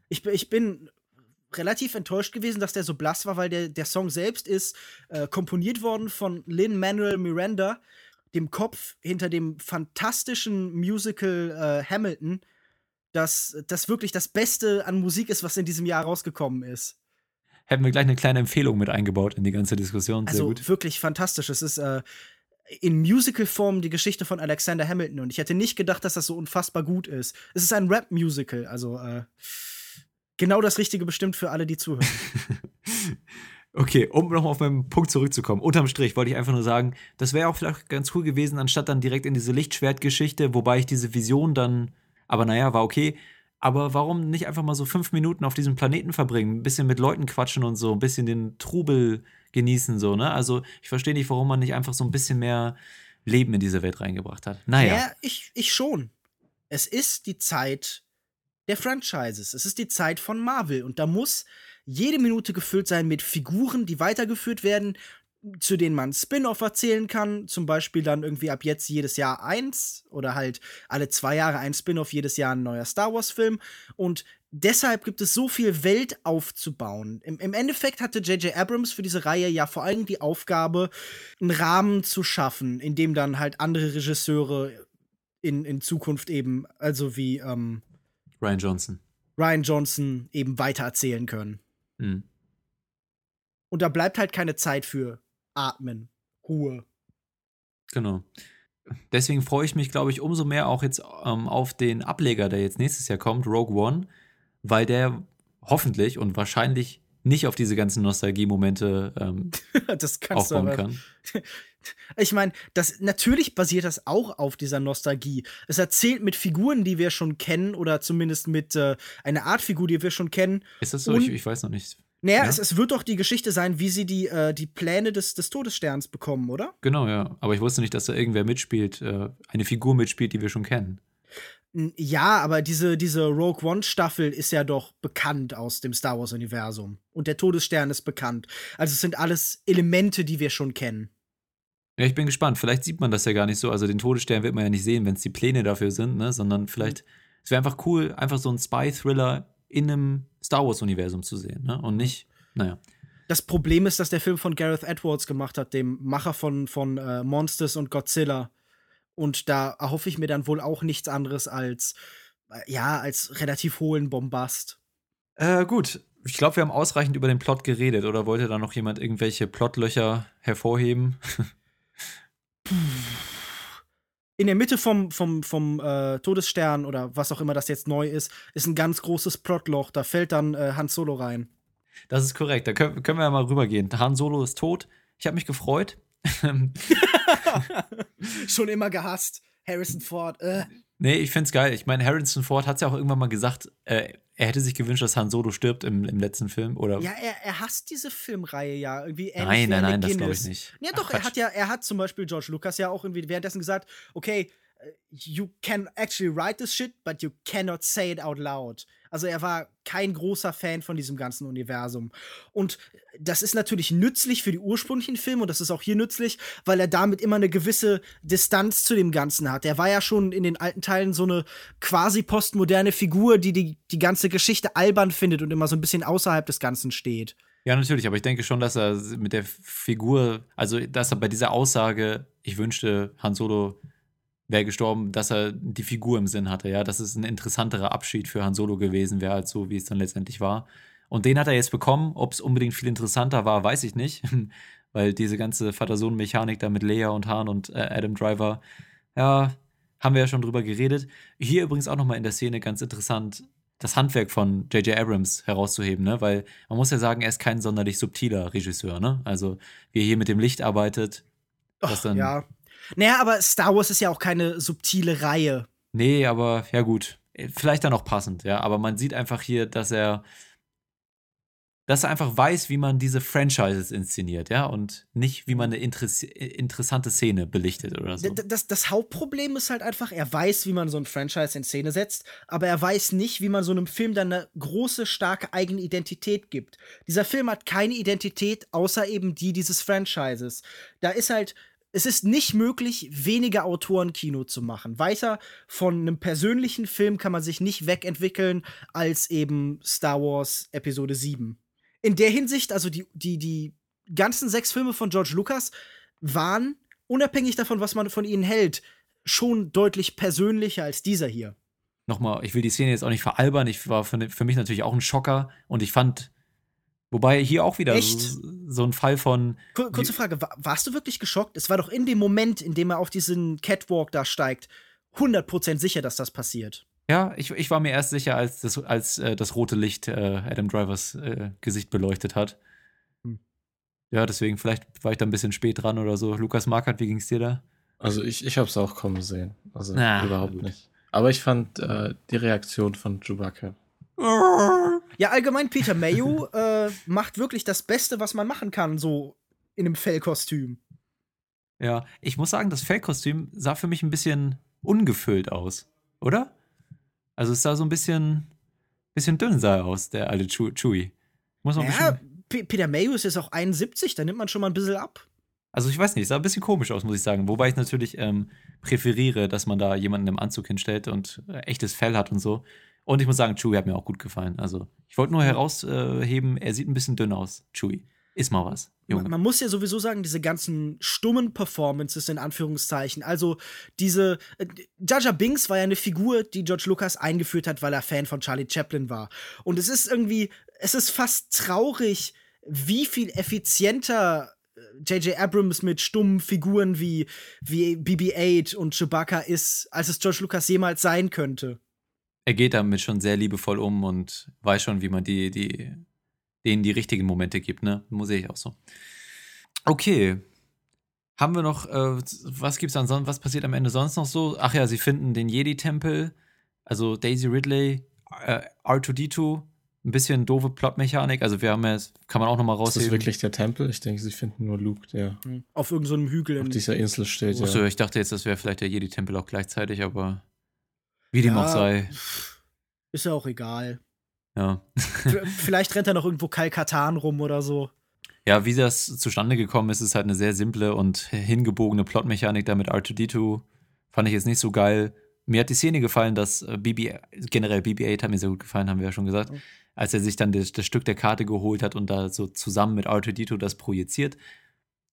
Ich, bin- ich bin relativ enttäuscht gewesen, dass der so blass war, weil der, der Song selbst ist äh, komponiert worden von Lin-Manuel Miranda, dem Kopf hinter dem fantastischen Musical äh, Hamilton, das, das wirklich das Beste an Musik ist, was in diesem Jahr rausgekommen ist. Hätten wir gleich eine kleine Empfehlung mit eingebaut in die ganze Diskussion. Sehr Also gut. wirklich fantastisch. Es ist äh, in Musical-Form die Geschichte von Alexander Hamilton und ich hätte nicht gedacht, dass das so unfassbar gut ist. Es ist ein Rap-Musical, also äh, genau das Richtige bestimmt für alle, die zuhören. Okay, um nochmal auf meinen Punkt zurückzukommen. Unterm Strich wollte ich einfach nur sagen, das wäre auch vielleicht ganz cool gewesen, anstatt dann direkt in diese Lichtschwertgeschichte, wobei ich diese Vision dann, aber naja, war okay. Aber warum nicht einfach mal so fünf Minuten auf diesem Planeten verbringen, ein bisschen mit Leuten quatschen und so, ein bisschen den Trubel genießen, so, ne? Also, ich verstehe nicht, warum man nicht einfach so ein bisschen mehr Leben in diese Welt reingebracht hat. Naja. Ja, ich, ich schon. Es ist die Zeit der Franchises. Es ist die Zeit von Marvel. Und da muss jede Minute gefüllt sein mit Figuren, die weitergeführt werden, zu denen man Spin-off erzählen kann. Zum Beispiel dann irgendwie ab jetzt jedes Jahr eins oder halt alle zwei Jahre ein Spin-off, jedes Jahr ein neuer Star Wars-Film. Und deshalb gibt es so viel Welt aufzubauen. Im, Im Endeffekt hatte J.J. Abrams für diese Reihe ja vor allem die Aufgabe, einen Rahmen zu schaffen, in dem dann halt andere Regisseure in, in Zukunft eben, also wie ähm, Ryan Johnson. Ryan Johnson, eben weitererzählen können. Mhm. Und da bleibt halt keine Zeit für Atmen, Ruhe. Genau. Deswegen freue ich mich, glaube ich, umso mehr auch jetzt ähm, auf den Ableger, der jetzt nächstes Jahr kommt, Rogue One, weil der hoffentlich und wahrscheinlich nicht auf diese ganzen Nostalgie-Momente ähm, aufbauen kann. Ich meine, das natürlich basiert das auch auf dieser Nostalgie. Es erzählt mit Figuren, die wir schon kennen, oder zumindest mit äh, einer Art Figur, die wir schon kennen. Ist das so? Ich, ich weiß noch nicht. Naja, Ja. es, es wird doch die Geschichte sein, wie sie die, äh, die Pläne des, des Todessterns bekommen, oder? Genau, ja. Aber ich wusste nicht, dass da irgendwer mitspielt, äh, eine Figur mitspielt, die wir schon kennen. Ja, aber diese, diese Rogue One-Staffel ist ja doch bekannt aus dem Star Wars-Universum. Und der Todesstern ist bekannt. Also es sind alles Elemente, die wir schon kennen. Ja, ich bin gespannt. Vielleicht sieht man das ja gar nicht so. Also den Todesstern wird man ja nicht sehen, wenn es die Pläne dafür sind, ne? Sondern vielleicht, es wäre einfach cool, einfach so einen Spy-Thriller in einem Star Wars-Universum zu sehen, ne? Und nicht, naja. Das Problem ist, dass der Film von Gareth Edwards gemacht hat, dem Macher von, von äh, Monsters und Godzilla. Und da erhoffe ich mir dann wohl auch nichts anderes als, äh, ja, als relativ hohlen Bombast. Äh, gut. Ich glaube, wir haben ausreichend über den Plot geredet. Oder wollte da noch jemand irgendwelche Plotlöcher hervorheben? In der Mitte vom, vom, vom äh, Todesstern oder was auch immer das jetzt neu ist, ist ein ganz großes Plotloch. Da fällt dann äh, Han Solo rein. Das ist korrekt. Da können, können wir ja mal rübergehen. Han Solo ist tot. Ich habe mich gefreut. Schon immer gehasst. Harrison Ford. Äh. Nee, ich find's geil. Ich meine, Harrison Ford hat ja auch irgendwann mal gesagt, äh, er hätte sich gewünscht, dass Han Solo stirbt im, im letzten Film. Oder Ja, er, er hasst diese Filmreihe ja irgendwie. nein, nein, nein, das glaube ich nicht. Ja, Ach, doch, er Quatsch. hat ja, er hat zum Beispiel George Lucas ja auch irgendwie währenddessen gesagt, okay, äh, you can actually write this shit, but you cannot say it out loud. Also er war kein großer Fan von diesem ganzen Universum. Und das ist natürlich nützlich für die ursprünglichen Filme und das ist auch hier nützlich, weil er damit immer eine gewisse Distanz zu dem Ganzen hat. Er war ja schon in den alten Teilen so eine quasi postmoderne Figur, die die, die ganze Geschichte albern findet und immer so ein bisschen außerhalb des Ganzen steht. Ja, natürlich, aber ich denke schon, dass er mit der Figur, also dass er bei dieser Aussage, ich wünschte, Han Solo wäre gestorben, dass er die Figur im Sinn hatte, ja, dass es ein interessanterer Abschied für Han Solo gewesen wäre, als so, wie es dann letztendlich war. Und den hat er jetzt bekommen. Ob es unbedingt viel interessanter war, weiß ich nicht. Weil diese ganze Vater-Sohn-Mechanik da mit Leia und Han und äh, Adam Driver, ja, Haben wir ja schon drüber geredet. Hier übrigens auch nochmal in der Szene ganz interessant, das Handwerk von J.J. Abrams herauszuheben, ne? Weil man muss ja sagen, er ist kein sonderlich subtiler Regisseur, ne? Also, wie er hier mit dem Licht arbeitet, das dann. Ja. Naja, aber Star Wars ist ja auch keine subtile Reihe. Nee, aber ja gut. Vielleicht dann auch passend, ja. Aber man sieht einfach hier, dass er dass er einfach weiß, wie man diese Franchises inszeniert, ja, und nicht, wie man eine interess interessante Szene belichtet oder so. D das, das Hauptproblem ist halt einfach, er weiß, wie man so ein Franchise in Szene setzt, aber er weiß nicht, wie man so einem Film dann eine große, starke eigene Identität gibt. Dieser Film hat keine Identität, außer eben die dieses Franchises. Da ist halt, es ist nicht möglich, weniger Autorenkino zu machen. Weiter von einem persönlichen Film kann man sich nicht wegentwickeln als eben Star Wars Episode 7 in der Hinsicht, also die, die, die ganzen sechs Filme von George Lucas waren, unabhängig davon, was man von ihnen hält, schon deutlich persönlicher als dieser hier. Nochmal, ich will die Szene jetzt auch nicht veralbern. Ich war für, für mich natürlich auch ein Schocker und ich fand, wobei hier auch wieder so, so, ein Fall von. Kur kurze Frage, war, warst du wirklich geschockt? Es war doch in dem Moment, in dem er auf diesen Catwalk da steigt, 100% sicher, dass das passiert. Ja, ich, ich war mir erst sicher, als das, als, äh, das rote Licht äh, Adam Drivers äh, Gesicht beleuchtet hat. Hm. Ja, deswegen, vielleicht war ich da ein bisschen spät dran oder so. Lukas Markert, wie ging es dir da? Also ich, ich habe es auch kommen sehen. Also Na, überhaupt gut. nicht. Aber ich fand äh, die Reaktion von Chewbacca. Ja, allgemein Peter Mayo äh, macht wirklich das Beste, was man machen kann, so in einem Fellkostüm. Ja, ich muss sagen, das Fellkostüm sah für mich ein bisschen ungefüllt aus, oder? Also es sah so ein bisschen, bisschen dünn sah aus, der alte Chewie. Muss man ja, Peter Mayo ist jetzt auch 71, da nimmt man schon mal ein bisschen ab. Also ich weiß nicht, sah ein bisschen komisch aus, muss ich sagen. Wobei ich natürlich ähm, präferiere, dass man da jemanden im Anzug hinstellt und äh, echtes Fell hat und so. Und ich muss sagen, Chewie hat mir auch gut gefallen. Also ich wollte nur herausheben, er sieht ein bisschen dünn aus, Chewie. Ist mal was. Man, man, muss ja sowieso sagen, diese ganzen stummen Performances in Anführungszeichen, also diese äh, Jaja Binks war ja eine Figur, die George Lucas eingeführt hat, weil er Fan von Charlie Chaplin war. Und es ist irgendwie, es ist fast traurig, wie viel effizienter J.J. Äh, Abrams mit stummen Figuren wie, wie BB-8 und Chewbacca ist, als es George Lucas jemals sein könnte. Er geht damit schon sehr liebevoll um und weiß schon, wie man die, die denen die richtigen Momente gibt, ne? Muss ich auch so. Okay. Haben wir noch, äh, was gibt's ansonsten, was passiert am Ende sonst noch so? Ach ja, sie finden den Jedi-Tempel, also Daisy Ridley, äh, R2D2, ein bisschen doofe Plotmechanik. Also wir haben ja, kann man auch noch mal rausheben. Ist das wirklich der Tempel? Ich denke, sie finden nur Luke, der hm. auf irgendeinem so Hügel auf dieser Insel steht. Achso, ja. ich dachte jetzt, das wäre vielleicht der Jedi-Tempel auch gleichzeitig, aber wie dem ja, auch sei. Ist ja auch egal. Ja. Vielleicht rennt er noch irgendwo Kalkatan rum oder so. Ja, wie das zustande gekommen ist, ist halt eine sehr simple und hingebogene Plotmechanik da mit R2D2. Fand ich jetzt nicht so geil. Mir hat die Szene gefallen, dass äh, BB, generell BB-8 hat mir sehr gut gefallen, haben wir ja schon gesagt, mhm. als er sich dann das, das, Stück der Karte geholt hat und da so zusammen mit R2D2 das projiziert.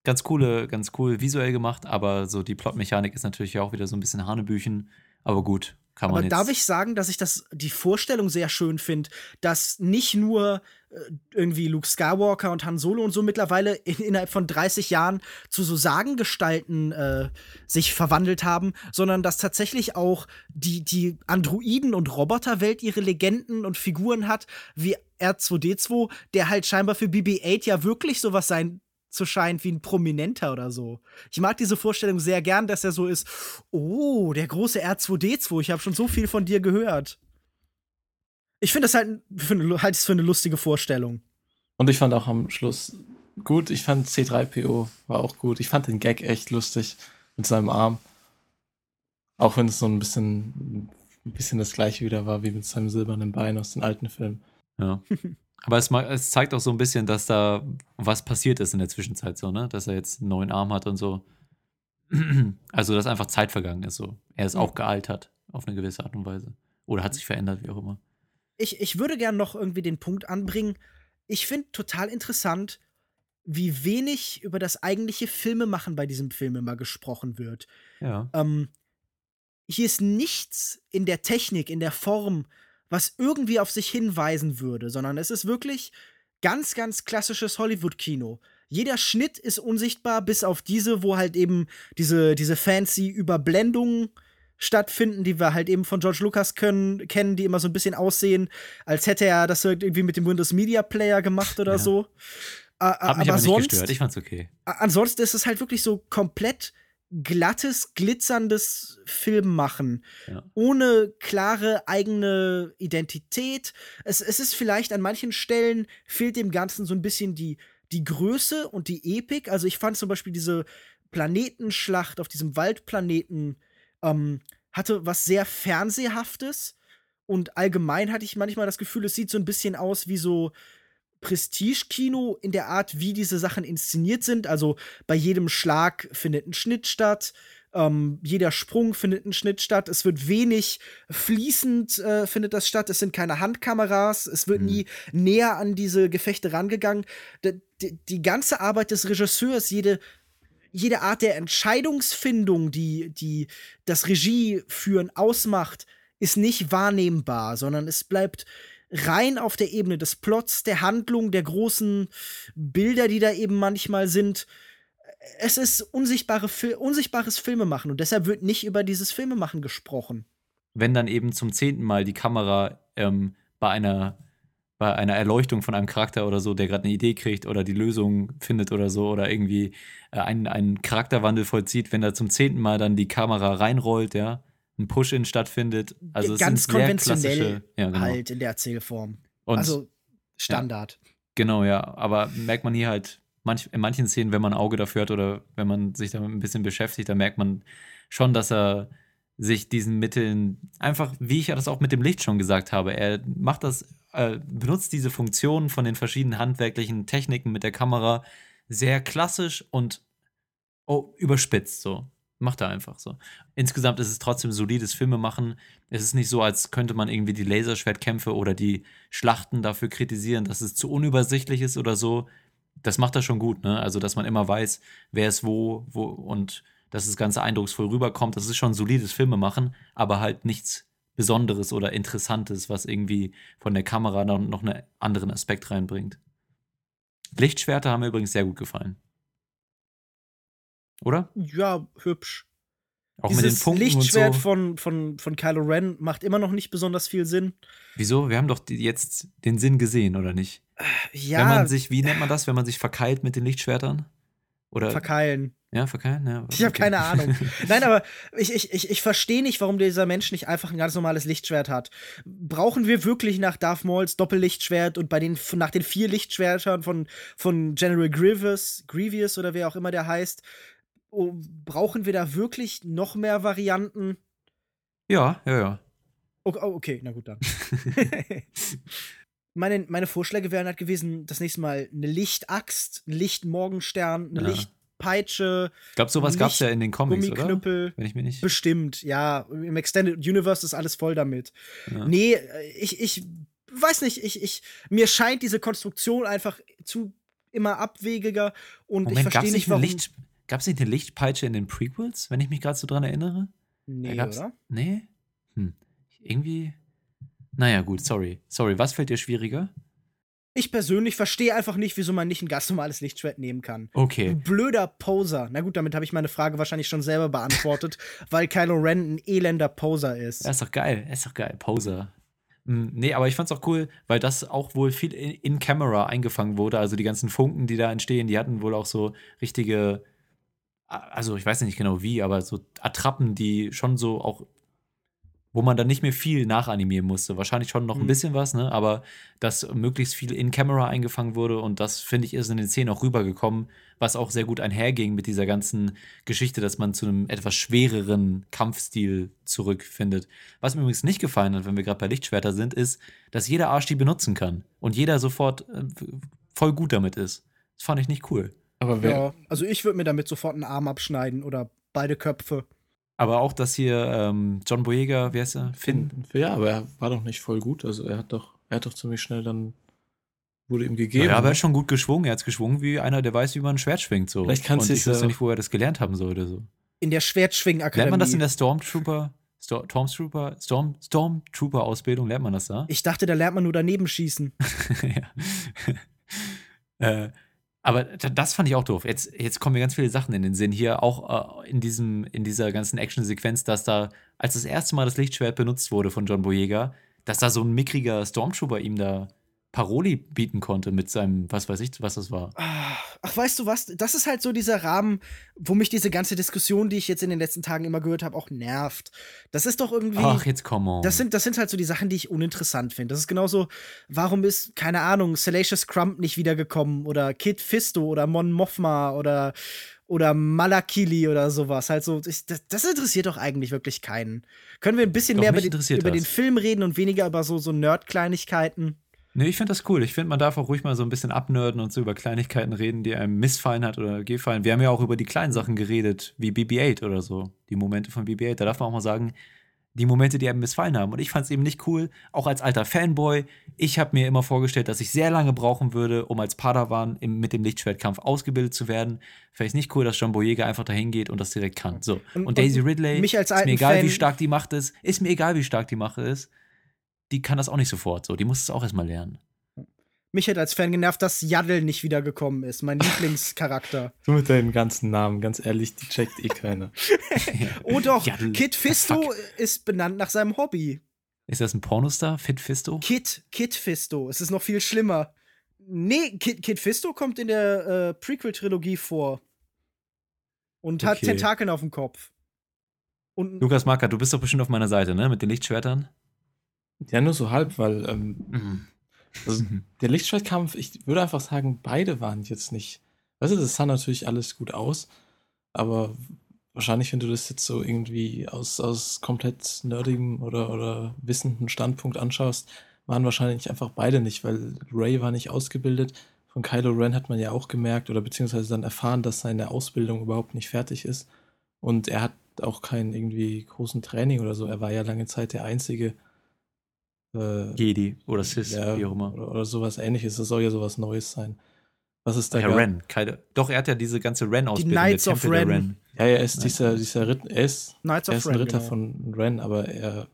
Ganz coole, ganz cool visuell gemacht, aber so die Plotmechanik ist natürlich auch wieder so ein bisschen Hanebüchen. Aber gut, kann man Aber darf ich sagen, dass ich das die Vorstellung sehr schön finde, dass nicht nur äh, irgendwie Luke Skywalker und Han Solo und so mittlerweile in, innerhalb von 30 Jahren zu so Sagengestalten äh, sich verwandelt haben, sondern dass tatsächlich auch die, die Androiden- und Roboterwelt ihre Legenden und Figuren hat, wie R2D2, der halt scheinbar für BB-8 ja wirklich sowas sein so scheint wie ein Prominenter oder so. Ich mag diese Vorstellung sehr gern, dass er so ist, oh, der große R2D2, ich habe schon so viel von dir gehört. Ich finde das halt, für, halt für eine lustige Vorstellung. Und ich fand auch am Schluss gut, ich fand C3PO war auch gut. Ich fand den Gag echt lustig mit seinem Arm. Auch wenn es so ein bisschen, ein bisschen das gleiche wieder war wie mit seinem silbernen Bein aus den alten Filmen. Ja. Aber es, es, zeigt auch so ein bisschen, dass da was passiert ist in der Zwischenzeit, so, ne? Dass er jetzt einen neuen Arm hat und so. Also, dass einfach Zeit vergangen ist, so. Er ist auch gealtert, auf eine gewisse Art und Weise. Oder hat sich verändert, wie auch immer. Ich, ich würde gern noch irgendwie den Punkt anbringen. Ich finde total interessant, wie wenig über das eigentliche Filmemachen bei diesem Film immer gesprochen wird. Ja. Ähm, hier ist nichts in der Technik, in der Form, was irgendwie auf sich hinweisen würde, sondern es ist wirklich ganz, ganz klassisches Hollywood-Kino. Jeder Schnitt ist unsichtbar, bis auf diese, wo halt eben diese, diese fancy Überblendung stattfinden, die wir halt eben von George Lucas können, kennen, die immer so ein bisschen aussehen, als hätte er das irgendwie mit dem Windows Media Player gemacht oder Ja. so. Äh, Hat mich aber, nicht gestört. Ich fand's okay. ansonsten ist es halt wirklich so komplett glattes, glitzerndes Filmmachen. Ja. Ohne klare eigene Identität. Es, es ist vielleicht an manchen Stellen fehlt dem Ganzen so ein bisschen die, die Größe und die Epik. Also ich fand zum Beispiel diese Planetenschlacht auf diesem Waldplaneten ähm, hatte was sehr Fernsehhaftes. Und allgemein hatte ich manchmal das Gefühl, es sieht so ein bisschen aus wie so Prestige-Kino in der Art, wie diese Sachen inszeniert sind. Also bei jedem Schlag findet ein Schnitt statt. Ähm, jeder Sprung findet ein Schnitt statt. Es wird wenig fließend äh, findet das statt. Es sind keine Handkameras. Es wird Mhm. nie näher an diese Gefechte rangegangen. D die, ganze Arbeit des Regisseurs, jede jede Art der Entscheidungsfindung, die, die das Regieführen ausmacht, ist nicht wahrnehmbar, sondern es bleibt rein auf der Ebene des Plots, der Handlung, der großen Bilder, die da eben manchmal sind. Es ist unsichtbare Fil unsichtbares Filmemachen und deshalb wird nicht über dieses Filmemachen gesprochen. Wenn dann eben zum zehnten Mal die Kamera ähm, bei einer bei einer Erleuchtung von einem Charakter oder so, der gerade eine Idee kriegt oder die Lösung findet oder so oder irgendwie äh, einen, einen Charakterwandel vollzieht, wenn da zum zehnten Mal dann die Kamera reinrollt, ja, ein Push-In stattfindet. Also es Ganz sehr konventionell ja, genau. halt in der Erzählform. Und also Standard. Genau, ja. Aber merkt man hier halt manch, in manchen Szenen, wenn man ein Auge dafür hat oder wenn man sich damit ein bisschen beschäftigt, dann merkt man schon, dass er sich diesen Mitteln einfach, wie ich ja das auch mit dem Licht schon gesagt habe, er macht das, äh, benutzt diese Funktionen von den verschiedenen handwerklichen Techniken mit der Kamera sehr klassisch und oh, überspitzt so. Macht er einfach so. Insgesamt ist es trotzdem solides Filmemachen. Es ist nicht so, als könnte man irgendwie die Laserschwertkämpfe oder die Schlachten dafür kritisieren, dass es zu unübersichtlich ist oder so. Das macht er schon gut, ne? Also, dass man immer weiß, wer ist wo, wo und dass das Ganze eindrucksvoll rüberkommt. Das ist schon solides Filmemachen, aber halt nichts Besonderes oder Interessantes, was irgendwie von der Kamera noch, noch einen anderen Aspekt reinbringt. Lichtschwerter haben mir übrigens sehr gut gefallen. Oder? Ja, hübsch. Auch Dieses mit den Funken Lichtschwert und so. von, von, von Kylo Ren macht immer noch nicht besonders viel Sinn. Wieso? Wir haben doch jetzt den Sinn gesehen, oder nicht? Ja, Wenn man sich, wie nennt man das, wenn man sich verkeilt mit den Lichtschwertern? Oder verkeilen. ja, verkeilen? Ja, Ich habe okay. keine Ahnung. Nein, aber ich, ich, ich, ich verstehe nicht, warum dieser Mensch nicht einfach ein ganz normales Lichtschwert hat. Brauchen wir wirklich nach Darth Mauls Doppellichtschwert und bei den nach den vier Lichtschwertern von, von General Grievous, Grievous oder wer auch immer der heißt, brauchen wir da wirklich noch mehr Varianten? Ja, ja, ja. Oh, oh, okay, na gut dann. meine, meine Vorschläge wären halt gewesen, das nächste Mal eine Lichtaxt, ein Lichtmorgenstern, eine Ja. Lichtpeitsche, Ich glaube, sowas gab es ja in den Comics, oder? Wenn ich mir nicht. Bestimmt, ja. Im Extended Universe ist alles voll damit. Ja. Nee, äh, ich, ich weiß nicht, ich, ich, mir scheint diese Konstruktion einfach zu immer abwegiger und ich Moment, gab verstehe nicht, warum. Licht, gab's nicht eine Lichtpeitsche in den Prequels, wenn ich mich gerade so dran erinnere? nee, oder? Nee? Hm. Irgendwie. Naja, gut, sorry. Sorry, was fällt dir schwieriger? Ich persönlich verstehe einfach nicht, wieso man nicht ein ganz normales Lichtschwert nehmen kann. Okay. Ein blöder Poser. Na gut, damit habe ich meine Frage wahrscheinlich schon selber beantwortet, weil Kylo Ren ein elender Poser ist. Ja, ist doch geil, ist doch geil. Poser. Hm, Nee, aber ich fand's auch cool, weil das auch wohl viel in, in Camera eingefangen wurde. Also die ganzen Funken, die da entstehen, die hatten wohl auch so richtige, also ich weiß nicht genau wie, aber so Attrappen, die schon so auch, wo man dann nicht mehr viel nachanimieren musste. Wahrscheinlich schon noch ein Mhm. bisschen was, ne? Aber dass möglichst viel in Camera eingefangen wurde und das finde ich ist in den Szenen auch rübergekommen, was auch sehr gut einherging mit dieser ganzen Geschichte, dass man zu einem etwas schwereren Kampfstil zurückfindet. Was mir übrigens nicht gefallen hat, wenn wir gerade bei Lichtschwerter sind, ist, dass jeder Arsch die benutzen kann und jeder sofort äh, voll gut damit ist. Das fand ich nicht cool. Aber wer, Ja, also ich würde mir damit sofort einen Arm abschneiden oder beide Köpfe. Aber auch, dass hier ähm, John Boyega, wie heißt er? Finn. Ja, aber er war doch nicht voll gut. Also er hat doch, er hat doch ziemlich schnell dann wurde ihm gegeben. Ja, aber er ne? hat schon gut geschwungen. Er hat geschwungen wie einer, der weiß, wie man ein Schwert schwingt. So. Vielleicht kannst du ich es wüsste ja- nicht, wo er das gelernt haben sollte. So. In der Schwertschwingakademie. Lernt man das in der Stormtrooper, Stor Stormtrooper, Storm, Stormtrooper-Ausbildung? Lernt man das da? Ich dachte, da lernt man nur daneben schießen. ja. äh, Aber da- das fand ich auch doof. Jetzt, jetzt kommen mir ganz viele Sachen in den Sinn hier, auch äh, in, diesem, in dieser ganzen Action-Sequenz, dass da, als das erste Mal das Lichtschwert benutzt wurde von John Boyega, dass da so ein mickriger Stormtrooper ihm da Paroli bieten konnte mit seinem, was weiß ich, was das war. Ach, weißt du was? Das ist halt so dieser Rahmen, wo mich diese ganze Diskussion, die ich jetzt in den letzten Tagen immer gehört habe, auch nervt. Das ist doch irgendwie. Ach, jetzt komm on. Das sind, das sind halt so die Sachen, die ich uninteressant finde. Das ist genauso, warum ist, keine Ahnung, Salacious Crump nicht wiedergekommen oder Kid Fisto oder Mon Mothma oder, oder Malakili oder sowas. Halt so, ich, das, das interessiert doch eigentlich wirklich keinen. Können wir ein bisschen Doch, mehr über, den, über den Film reden und weniger über so, so Nerd-Kleinigkeiten? Nee, ich finde das cool. Ich finde, man darf auch ruhig mal so ein bisschen abnörden und so über Kleinigkeiten reden, die einem missfallen hat oder gefallen. Wir haben ja auch über die kleinen Sachen geredet, wie BB-8 oder so. Die Momente von BB-8. Da darf man auch mal sagen, die Momente, die einem missfallen haben. Und ich fand es eben nicht cool, auch als alter Fanboy. Ich habe mir immer vorgestellt, dass ich sehr lange brauchen würde, um als Padawan im, mit dem Lichtschwertkampf ausgebildet zu werden. Vielleicht nicht cool, dass John Boyega einfach dahin geht und das direkt kann. So. Und, Und- Daisy Ridley, mich als ist mir egal, Fan- wie stark die Macht ist. Ist mir egal, wie stark die Macht ist. Die kann das auch nicht sofort so. Die muss es auch erstmal lernen. Mich hätte als Fan genervt, dass Yaddle nicht wiedergekommen ist, mein Lieblingscharakter. Du mit deinen ganzen Namen, ganz ehrlich, die checkt eh keiner. Oh doch, Yaddle. Kid Fisto Fuck. ist benannt nach seinem Hobby. Ist das ein Pornostar? Fit Fisto? Kid, Kid Fisto. Es ist noch viel schlimmer. Nee, Kid, Kid Fisto kommt in der äh, Prequel-Trilogie vor. Und hat Okay. Tentakeln auf dem Kopf. Und Lukas Marker, du bist doch bestimmt auf meiner Seite, ne? Mit den Lichtschwertern? Ja, nur so halb, weil ähm, Mhm. also der Lichtschwertkampf, ich würde einfach sagen, beide waren jetzt nicht. Weißt du, das sah natürlich alles gut aus, aber wahrscheinlich, wenn du das jetzt so irgendwie aus, aus komplett nerdigem oder, oder wissenden Standpunkt anschaust, waren wahrscheinlich einfach beide nicht, weil Ray war nicht ausgebildet. Von Kylo Ren hat man ja auch gemerkt oder beziehungsweise dann erfahren, dass seine Ausbildung überhaupt nicht fertig ist. Und er hat auch keinen irgendwie großen Training oder so. Er war ja lange Zeit der einzige äh, Jedi oder Sis, ja, wie auch immer. Oder, oder sowas ähnliches. Das soll ja sowas Neues sein. Was ist da? Ja, gab- Ren. Keine, doch, er hat ja diese ganze Ren-Ausbildung. der Knights of Tempel der Ren. Ja, er ist dieser, dieser Ritter, er ist, Knights er of ist ein Ren, Ritter genau. von Ren, aber er.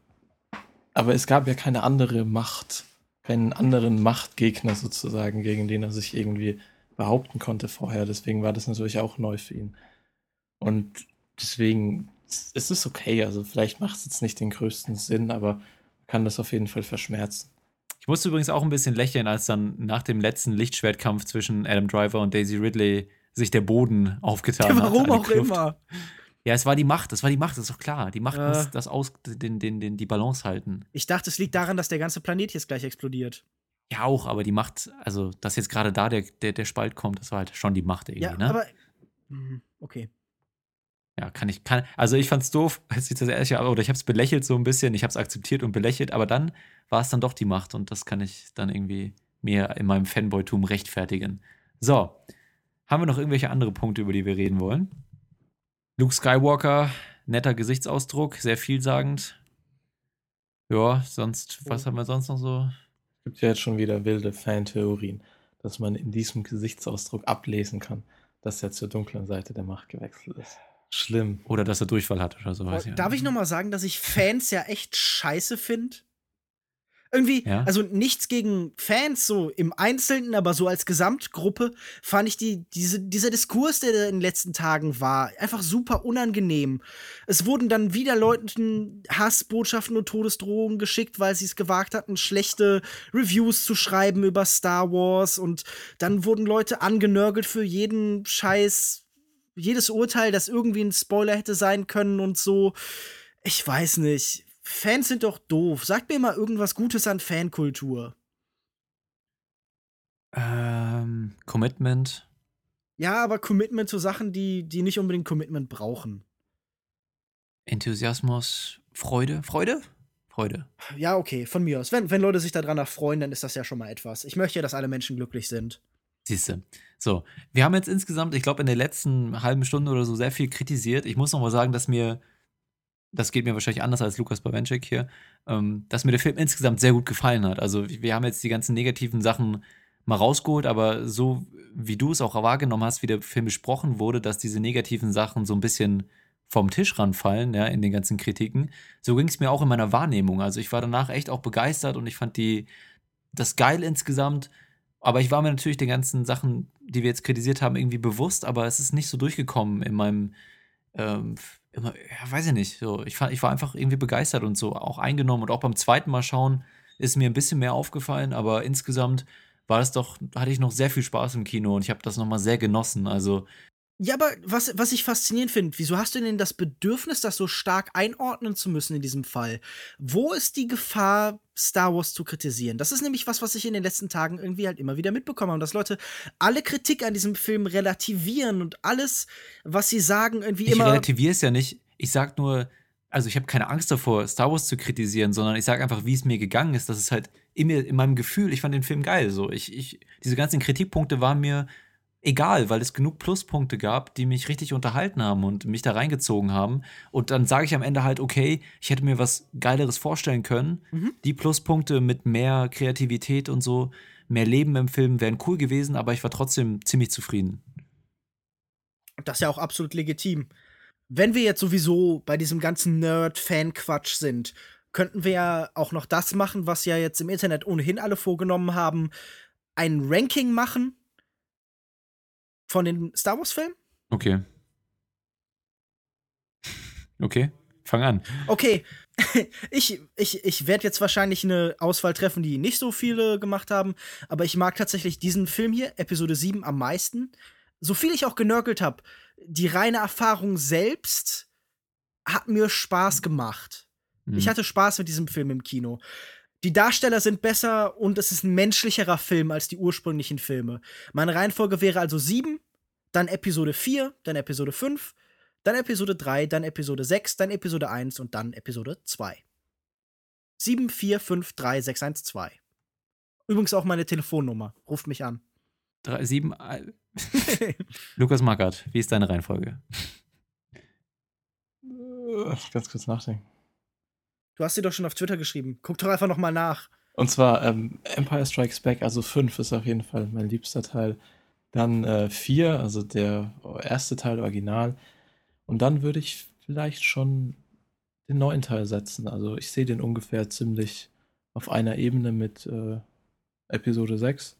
Aber es gab ja keine andere Macht, keinen anderen Machtgegner sozusagen, gegen den er sich irgendwie behaupten konnte vorher. Deswegen war das natürlich auch neu für ihn. Und deswegen es ist okay. Also vielleicht macht es jetzt nicht den größten Sinn, aber kann das auf jeden Fall verschmerzen. Ich musste übrigens auch ein bisschen lächeln, als dann nach dem letzten Lichtschwertkampf zwischen Adam Driver und Daisy Ridley sich der Boden aufgetan hat. Warum eine auch Kluft. immer. Ja, es war die Macht, es war die Macht, das ist doch klar. Die Macht Ja. muss das aus, den, den, den, die Balance halten. Ich dachte, es liegt daran, dass der ganze Planet jetzt gleich explodiert. Ja, auch, aber die Macht, also, dass jetzt gerade da der, der, der Spalt kommt, das war halt schon die Macht irgendwie, Ja, ne? aber. Hm, Okay. Ja, kann ich, kann, also ich fand's doof, als ich das ehrlich, oder ich hab's belächelt so ein bisschen, ich hab's akzeptiert und belächelt, aber dann war es dann doch die Macht und das kann ich dann irgendwie mir in meinem Fanboy-Tum rechtfertigen. So, haben wir noch irgendwelche andere Punkte, über die wir reden wollen? Luke Skywalker, netter Gesichtsausdruck, sehr vielsagend. Ja, sonst, was haben wir sonst noch so? Es gibt ja jetzt schon wieder wilde Fantheorien, dass man in diesem Gesichtsausdruck ablesen kann, dass er zur dunklen Seite der Macht gewechselt ist. Schlimm. Oder dass er Durchfall hat oder so. Weiß ich Darf ich nicht. noch mal sagen, dass ich Fans ja echt scheiße finde? Irgendwie, Ja? also nichts gegen Fans so im Einzelnen, aber so als Gesamtgruppe fand ich die, diese, dieser Diskurs, der da in den letzten Tagen war, einfach super unangenehm. Es wurden dann wieder Leuten Hassbotschaften und Todesdrohungen geschickt, weil sie es gewagt hatten, schlechte Reviews zu schreiben über Star Wars und dann wurden Leute angenörgelt für jeden Scheiß, jedes Urteil, das irgendwie ein Spoiler hätte sein können und so. Ich weiß nicht. Fans sind doch doof. Sagt mir mal irgendwas Gutes an Fankultur. Ähm, Commitment. Ja, aber Commitment zu Sachen, die, die nicht unbedingt Commitment brauchen. Enthusiasmus, Freude, Freude? Freude. Ja, okay, von mir aus. Wenn, wenn Leute sich daran erfreuen, dann ist das ja schon mal etwas. Ich möchte ja, dass alle Menschen glücklich sind. Siehste. So, wir haben jetzt insgesamt, ich glaube, in der letzten halben Stunde oder so sehr viel kritisiert. Ich muss noch mal sagen, dass mir, das geht mir wahrscheinlich anders als Lukas Bawenschik hier, ähm, dass mir der Film insgesamt sehr gut gefallen hat. Also wir haben jetzt die ganzen negativen Sachen mal rausgeholt, aber so wie du es auch wahrgenommen hast, wie der Film besprochen wurde, dass diese negativen Sachen so ein bisschen vom Tisch ranfallen, ja, in den ganzen Kritiken. So ging es mir auch in meiner Wahrnehmung. Also ich war danach echt auch begeistert und ich fand die, das geil insgesamt. Aber ich war mir natürlich den ganzen Sachen, die wir jetzt kritisiert haben, irgendwie bewusst, aber es ist nicht so durchgekommen in meinem, ähm, immer, ja, weiß ich nicht. So, ich, fand, ich war einfach irgendwie begeistert und so auch eingenommen. Und auch beim zweiten Mal schauen ist mir ein bisschen mehr aufgefallen, aber insgesamt war es doch, hatte ich noch sehr viel Spaß im Kino und ich habe das nochmal sehr genossen. Also Ja, aber was, was ich faszinierend finde, wieso hast du denn das Bedürfnis, das so stark einordnen zu müssen in diesem Fall? Wo ist die Gefahr, Star Wars zu kritisieren? Das ist nämlich was, was ich in den letzten Tagen irgendwie halt immer wieder mitbekommen habe, dass Leute alle Kritik an diesem Film relativieren und alles, was sie sagen, irgendwie ich immer. relativiere es ja nicht. Ich sag nur, also ich habe keine Angst davor, Star Wars zu kritisieren, sondern ich sage einfach, wie es mir gegangen ist. Das ist halt in, mir, in meinem Gefühl, ich fand den Film geil. So, ich, ich, diese ganzen Kritikpunkte waren mir egal, weil es genug Pluspunkte gab, die mich richtig unterhalten haben und mich da reingezogen haben. Und dann sage ich am Ende halt, okay, ich hätte mir was Geileres vorstellen können. Mhm. Die Pluspunkte mit mehr Kreativität und so, mehr Leben im Film wären cool gewesen, aber ich war trotzdem ziemlich zufrieden. Das ist ja auch absolut legitim. Wenn wir jetzt sowieso bei diesem ganzen Nerd-Fan-Quatsch sind, könnten wir ja auch noch das machen, was ja jetzt im Internet ohnehin alle vorgenommen haben: ein Ranking machen von den Star Wars-Filmen. Okay. Okay, fang an. Okay, ich, ich, ich werde jetzt wahrscheinlich eine Auswahl treffen, die nicht so viele gemacht haben, aber ich mag tatsächlich diesen Film hier, Episode 7, am meisten. So viel ich auch genörgelt habe, die reine Erfahrung selbst hat mir Spaß gemacht. Mhm. Ich hatte Spaß mit diesem Film im Kino. Die Darsteller sind besser und es ist ein menschlicherer Film als die ursprünglichen Filme. Meine Reihenfolge wäre also 7, dann Episode 4, dann Episode 5, dann Episode 3, dann Episode 6, dann Episode 1 und dann Episode 2. 7, 4, 5, 3, 6, 1, 2. Übrigens auch meine Telefonnummer. Ruft mich an. Drei, sieben. äh, Lukas Mackert, wie ist deine Reihenfolge? Äh, Ganz kurz nachdenken. Du hast sie doch schon auf Twitter geschrieben. Guck doch einfach noch mal nach. Und zwar ähm, Empire Strikes Back, also 5 ist auf jeden Fall mein liebster Teil. Dann 4, also der erste Teil Original. Und dann würde ich vielleicht schon den neuen Teil setzen. Also ich sehe den ungefähr ziemlich auf einer Ebene mit äh, Episode 6.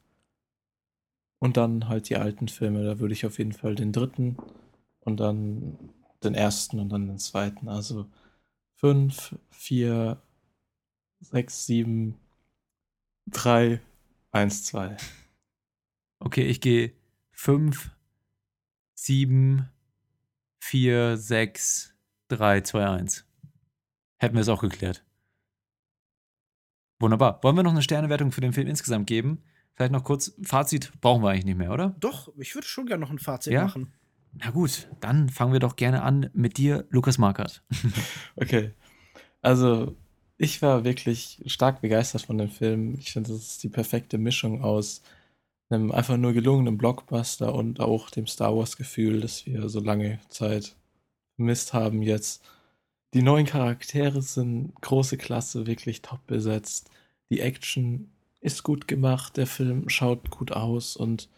Und dann halt die alten Filme. Da würde ich auf jeden Fall den dritten und dann den ersten und dann den zweiten. Also 5, 4, 6, 7, 3, 1, 2. Okay, ich gehe 5, 7, 4, 6, 3, 2, 1. Hätten wir es auch geklärt. Wunderbar. Wollen wir noch eine Sternewertung für den Film insgesamt geben? Vielleicht noch kurz, Fazit brauchen wir eigentlich nicht mehr, oder? Doch, ich würde schon gerne noch ein Fazit Ja? machen. Na gut, dann fangen wir doch gerne an mit dir, Lukas Markert. Okay. Also, ich war wirklich stark begeistert von dem Film. Ich finde, das ist die perfekte Mischung aus einem einfach nur gelungenen Blockbuster und auch dem Star Wars-Gefühl, das wir so lange Zeit vermisst haben jetzt. Die neuen Charaktere sind große Klasse, wirklich top besetzt. Die Action ist gut gemacht, der Film schaut gut aus und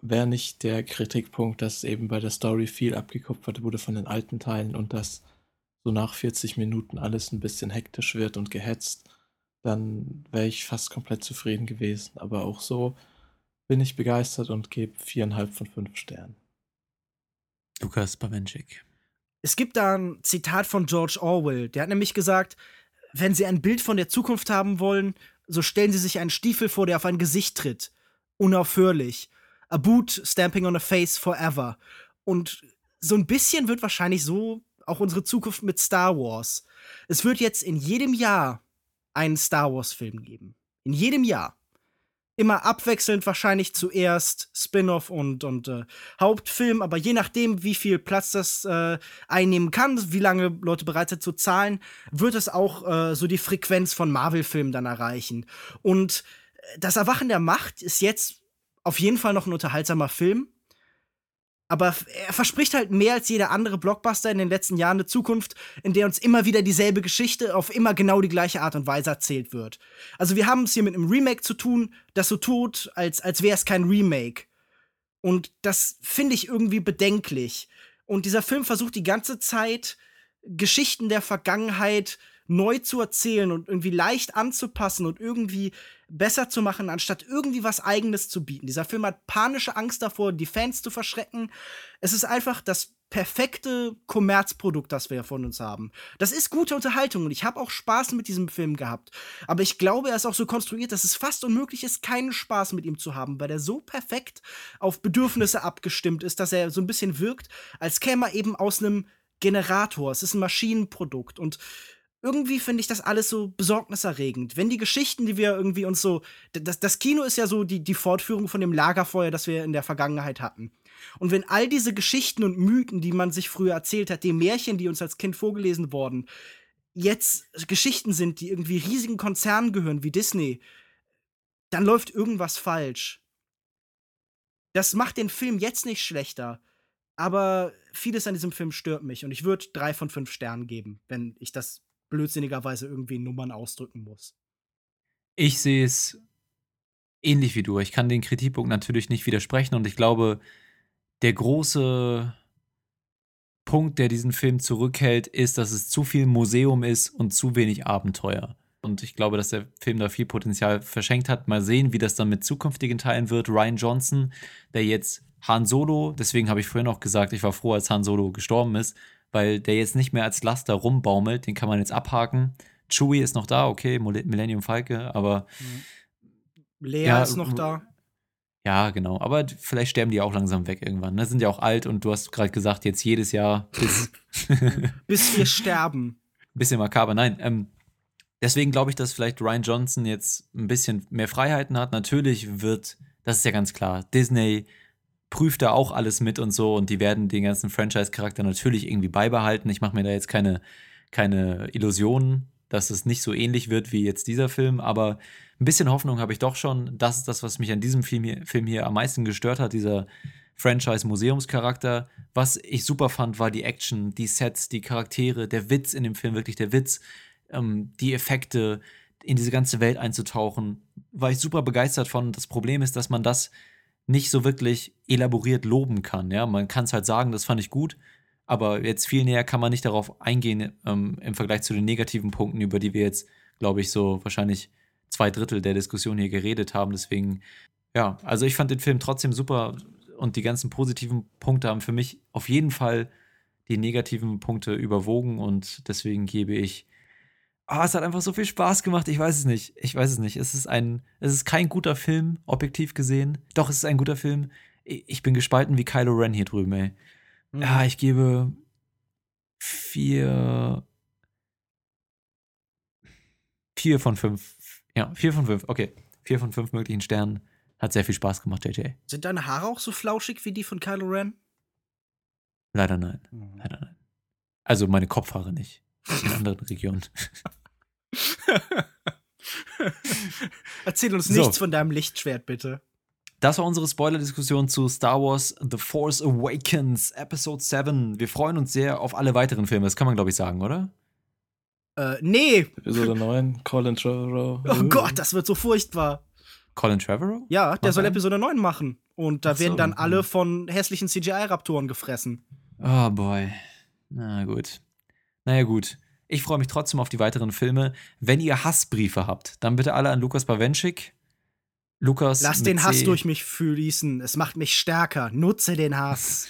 wäre nicht der Kritikpunkt, dass eben bei der Story viel abgekupfert wurde von den alten Teilen und dass so nach 40 Minuten alles ein bisschen hektisch wird und gehetzt, dann wäre ich fast komplett zufrieden gewesen. Aber auch so bin ich begeistert und gebe viereinhalb von fünf Sternen. Lukas Bawenschik. Es gibt da ein Zitat von George Orwell. Der hat nämlich gesagt, wenn Sie ein Bild von der Zukunft haben wollen, so stellen Sie sich einen Stiefel vor, der auf ein Gesicht tritt. Unaufhörlich. A boot stamping on a face forever. Und so ein bisschen wird wahrscheinlich so auch unsere Zukunft mit Star Wars. Es wird jetzt in jedem Jahr einen Star Wars-Film geben. In jedem Jahr. Immer abwechselnd wahrscheinlich zuerst Spin-off und, und äh, Hauptfilm, aber je nachdem, wie viel Platz das äh, einnehmen kann, wie lange Leute bereit sind zu zahlen, wird es auch äh, so die Frequenz von Marvel-Filmen dann erreichen. Und äh, das Erwachen der Macht ist jetzt auf jeden Fall noch ein unterhaltsamer Film. Aber er verspricht halt mehr als jeder andere Blockbuster in den letzten Jahren eine Zukunft, in der uns immer wieder dieselbe Geschichte auf immer genau die gleiche Art und Weise erzählt wird. Also wir haben es hier mit einem Remake zu tun, das so tut, als, als wäre es kein Remake. Und das finde ich irgendwie bedenklich. Und dieser Film versucht die ganze Zeit, Geschichten der Vergangenheit neu zu erzählen und irgendwie leicht anzupassen und irgendwie besser zu machen, anstatt irgendwie was Eigenes zu bieten. Dieser Film hat panische Angst davor, die Fans zu verschrecken. Es ist einfach das perfekte Kommerzprodukt, das wir von uns haben. Das ist gute Unterhaltung und ich habe auch Spaß mit diesem Film gehabt. Aber ich glaube, er ist auch so konstruiert, dass es fast unmöglich ist, keinen Spaß mit ihm zu haben, weil er so perfekt auf Bedürfnisse abgestimmt ist, dass er so ein bisschen wirkt, als käme er eben aus einem Generator. Es ist ein Maschinenprodukt und irgendwie finde ich das alles so besorgniserregend. Wenn die Geschichten, die wir irgendwie uns so. Das, das Kino ist ja so die, die Fortführung von dem Lagerfeuer, das wir in der Vergangenheit hatten. Und wenn all diese Geschichten und Mythen, die man sich früher erzählt hat, die Märchen, die uns als Kind vorgelesen wurden, jetzt Geschichten sind, die irgendwie riesigen Konzernen gehören, wie Disney, dann läuft irgendwas falsch. Das macht den Film jetzt nicht schlechter, aber vieles an diesem Film stört mich und ich würde drei von fünf Sternen geben, wenn ich das blödsinnigerweise irgendwie Nummern ausdrücken muss. Ich sehe es ähnlich wie du. Ich kann den Kritikpunkt natürlich nicht widersprechen und ich glaube, der große Punkt, der diesen Film zurückhält, ist, dass es zu viel Museum ist und zu wenig Abenteuer. Und ich glaube, dass der Film da viel Potenzial verschenkt hat. Mal sehen, wie das dann mit zukünftigen Teilen wird. Ryan Johnson, der jetzt Han Solo, deswegen habe ich vorhin auch gesagt, ich war froh, als Han Solo gestorben ist, weil der jetzt nicht mehr als Laster rumbaumelt, den kann man jetzt abhaken. Chewie ist noch da, okay, Millennium Falke, aber. Lea ja, ist noch da. Ja, genau. Aber vielleicht sterben die auch langsam weg irgendwann. Ne? Sind ja auch alt und du hast gerade gesagt, jetzt jedes Jahr bis. bis wir sterben. Bisschen makaber, nein. Ähm, deswegen glaube ich, dass vielleicht Ryan Johnson jetzt ein bisschen mehr Freiheiten hat. Natürlich wird, das ist ja ganz klar, Disney prüft da auch alles mit und so und die werden den ganzen Franchise-Charakter natürlich irgendwie beibehalten. Ich mache mir da jetzt keine, keine Illusionen, dass es nicht so ähnlich wird wie jetzt dieser Film, aber ein bisschen Hoffnung habe ich doch schon. Das ist das, was mich an diesem Film hier, Film hier am meisten gestört hat, dieser Franchise-Museumscharakter. Was ich super fand, war die Action, die Sets, die Charaktere, der Witz in dem Film, wirklich der Witz, ähm, die Effekte, in diese ganze Welt einzutauchen. War ich super begeistert von. Das Problem ist, dass man das nicht so wirklich elaboriert loben kann. Ja, man kann es halt sagen, das fand ich gut, aber jetzt viel näher kann man nicht darauf eingehen ähm, im Vergleich zu den negativen Punkten, über die wir jetzt, glaube ich, so wahrscheinlich zwei Drittel der Diskussion hier geredet haben. Deswegen, ja, also ich fand den Film trotzdem super und die ganzen positiven Punkte haben für mich auf jeden Fall die negativen Punkte überwogen und deswegen gebe ich oh, es hat einfach so viel Spaß gemacht. Ich weiß es nicht. Ich weiß es nicht. Es ist ein, es ist kein guter Film, objektiv gesehen. Doch, es ist ein guter Film. Ich bin gespalten wie Kylo Ren hier drüben, ey. Mhm. Ja, ich gebe vier, vier von fünf. Ja, vier von fünf. Okay, vier von fünf möglichen Sternen. Hat sehr viel Spaß gemacht, JJ. Sind deine Haare auch so flauschig wie die von Kylo Ren? Leider nein. Mhm. Leider nein. Also meine Kopfhaare nicht. In anderen Regionen. Erzähl uns so. nichts von deinem Lichtschwert, bitte. Das war unsere Spoiler-Diskussion zu Star Wars The Force Awakens, Episode 7. Wir freuen uns sehr auf alle weiteren Filme, das kann man, glaube ich, sagen, oder? Äh, nee. Episode 9, Colin Trevorrow. Oh Gott, das wird so furchtbar. Colin Trevorrow? Ja, der Mach soll ein? Episode 9 machen. Und da so. werden dann alle von hässlichen CGI-Raptoren gefressen. Oh boy. Na gut. Naja, gut. Ich freue mich trotzdem auf die weiteren Filme. Wenn ihr Hassbriefe habt, dann bitte alle an Lukas Bawenschik. Lukas. Lass den Hass C. durch mich fließen. Es macht mich stärker. Nutze den Hass.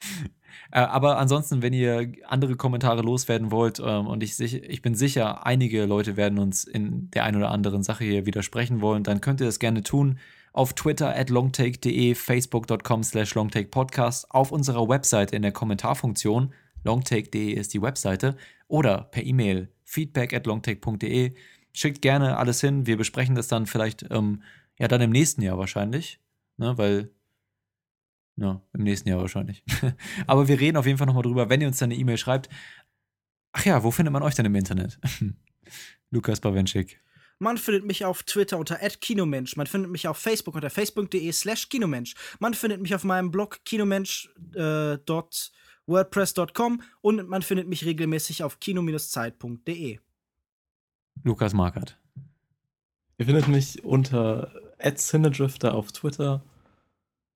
Äh, aber ansonsten, wenn ihr andere Kommentare loswerden wollt, ähm, und ich, ich bin sicher, einige Leute werden uns in der einen oder anderen Sache hier widersprechen wollen, dann könnt ihr das gerne tun. Auf Twitter at longtake.de, facebook.com slash longtakepodcast, auf unserer Webseite in der Kommentarfunktion longtake.de ist die Webseite oder per E-Mail feedback at longtake.de. Schickt gerne alles hin. Wir besprechen das dann vielleicht, ähm, ja, dann im nächsten Jahr wahrscheinlich, ne, weil, ja, im nächsten Jahr wahrscheinlich. Aber wir reden auf jeden Fall nochmal drüber, wenn ihr uns dann eine E-Mail schreibt. Ach ja, wo findet man euch denn im Internet? Lukas Bawenschik. Man findet mich auf Twitter unter @kinomensch. Man findet mich auf Facebook unter facebook.de/slash kinomensch. Man findet mich auf meinem Blog kinomensch. Äh, wordpress.com und man findet mich regelmäßig auf kino-zeit.de. Lukas Markert. Ihr findet mich unter @cinedrifter auf Twitter.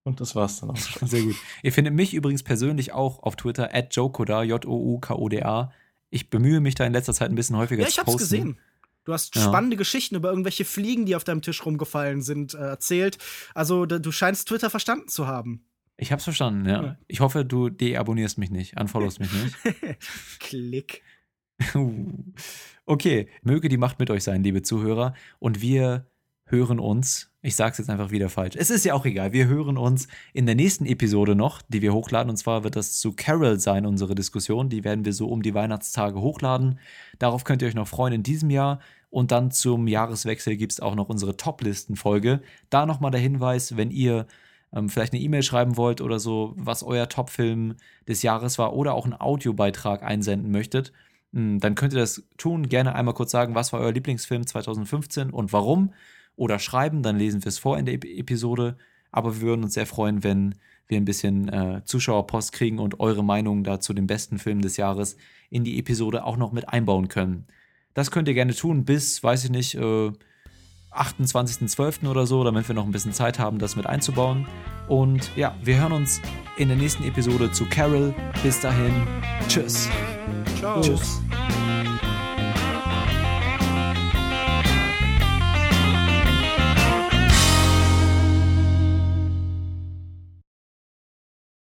Und das war's dann auch schon. Sehr gut. Ihr findet mich übrigens persönlich auch auf Twitter at jokoda, J-O-U-K-O-D-A. Ich bemühe mich da in letzter Zeit ein bisschen häufiger Ja, ich zu hab's posten. gesehen. Du hast Ja. spannende Geschichten über irgendwelche Fliegen, die auf deinem Tisch rumgefallen sind, äh, erzählt. Also, du scheinst Twitter verstanden zu haben. Ich hab's verstanden, ja. Ja. Ich hoffe, du deabonnierst mich nicht, unfollowst mich nicht. Klick. okay, möge die Macht mit euch sein, liebe Zuhörer. Und wir hören uns, ich sag's jetzt einfach wieder falsch. Es ist ja auch egal, wir hören uns in der nächsten Episode noch, die wir hochladen. Und zwar wird das zu Carol sein, unsere Diskussion. Die werden wir so um die Weihnachtstage hochladen. Darauf könnt ihr euch noch freuen in diesem Jahr. Und dann zum Jahreswechsel gibt's auch noch unsere Top-Listen-Folge. Da nochmal der Hinweis, wenn ihr ähm, vielleicht eine E-Mail schreiben wollt oder so, was euer Top-Film des Jahres war oder auch einen Audiobeitrag einsenden möchtet, mh, dann könnt ihr das tun. Gerne einmal kurz sagen, was war euer Lieblingsfilm 2015 und warum. Oder schreiben, dann lesen wir es vor in der Ep- Episode. Aber wir würden uns sehr freuen, wenn wir ein bisschen äh, Zuschauerpost kriegen und eure Meinung da zu den besten Filmen des Jahres in die Episode auch noch mit einbauen können. Das könnt ihr gerne tun bis, weiß ich nicht, äh, 28.12. oder so, damit wir noch ein bisschen Zeit haben, das mit einzubauen. Und ja, wir hören uns in der nächsten Episode zu Carol. Bis dahin, tschüss. Ciao. Tschüss.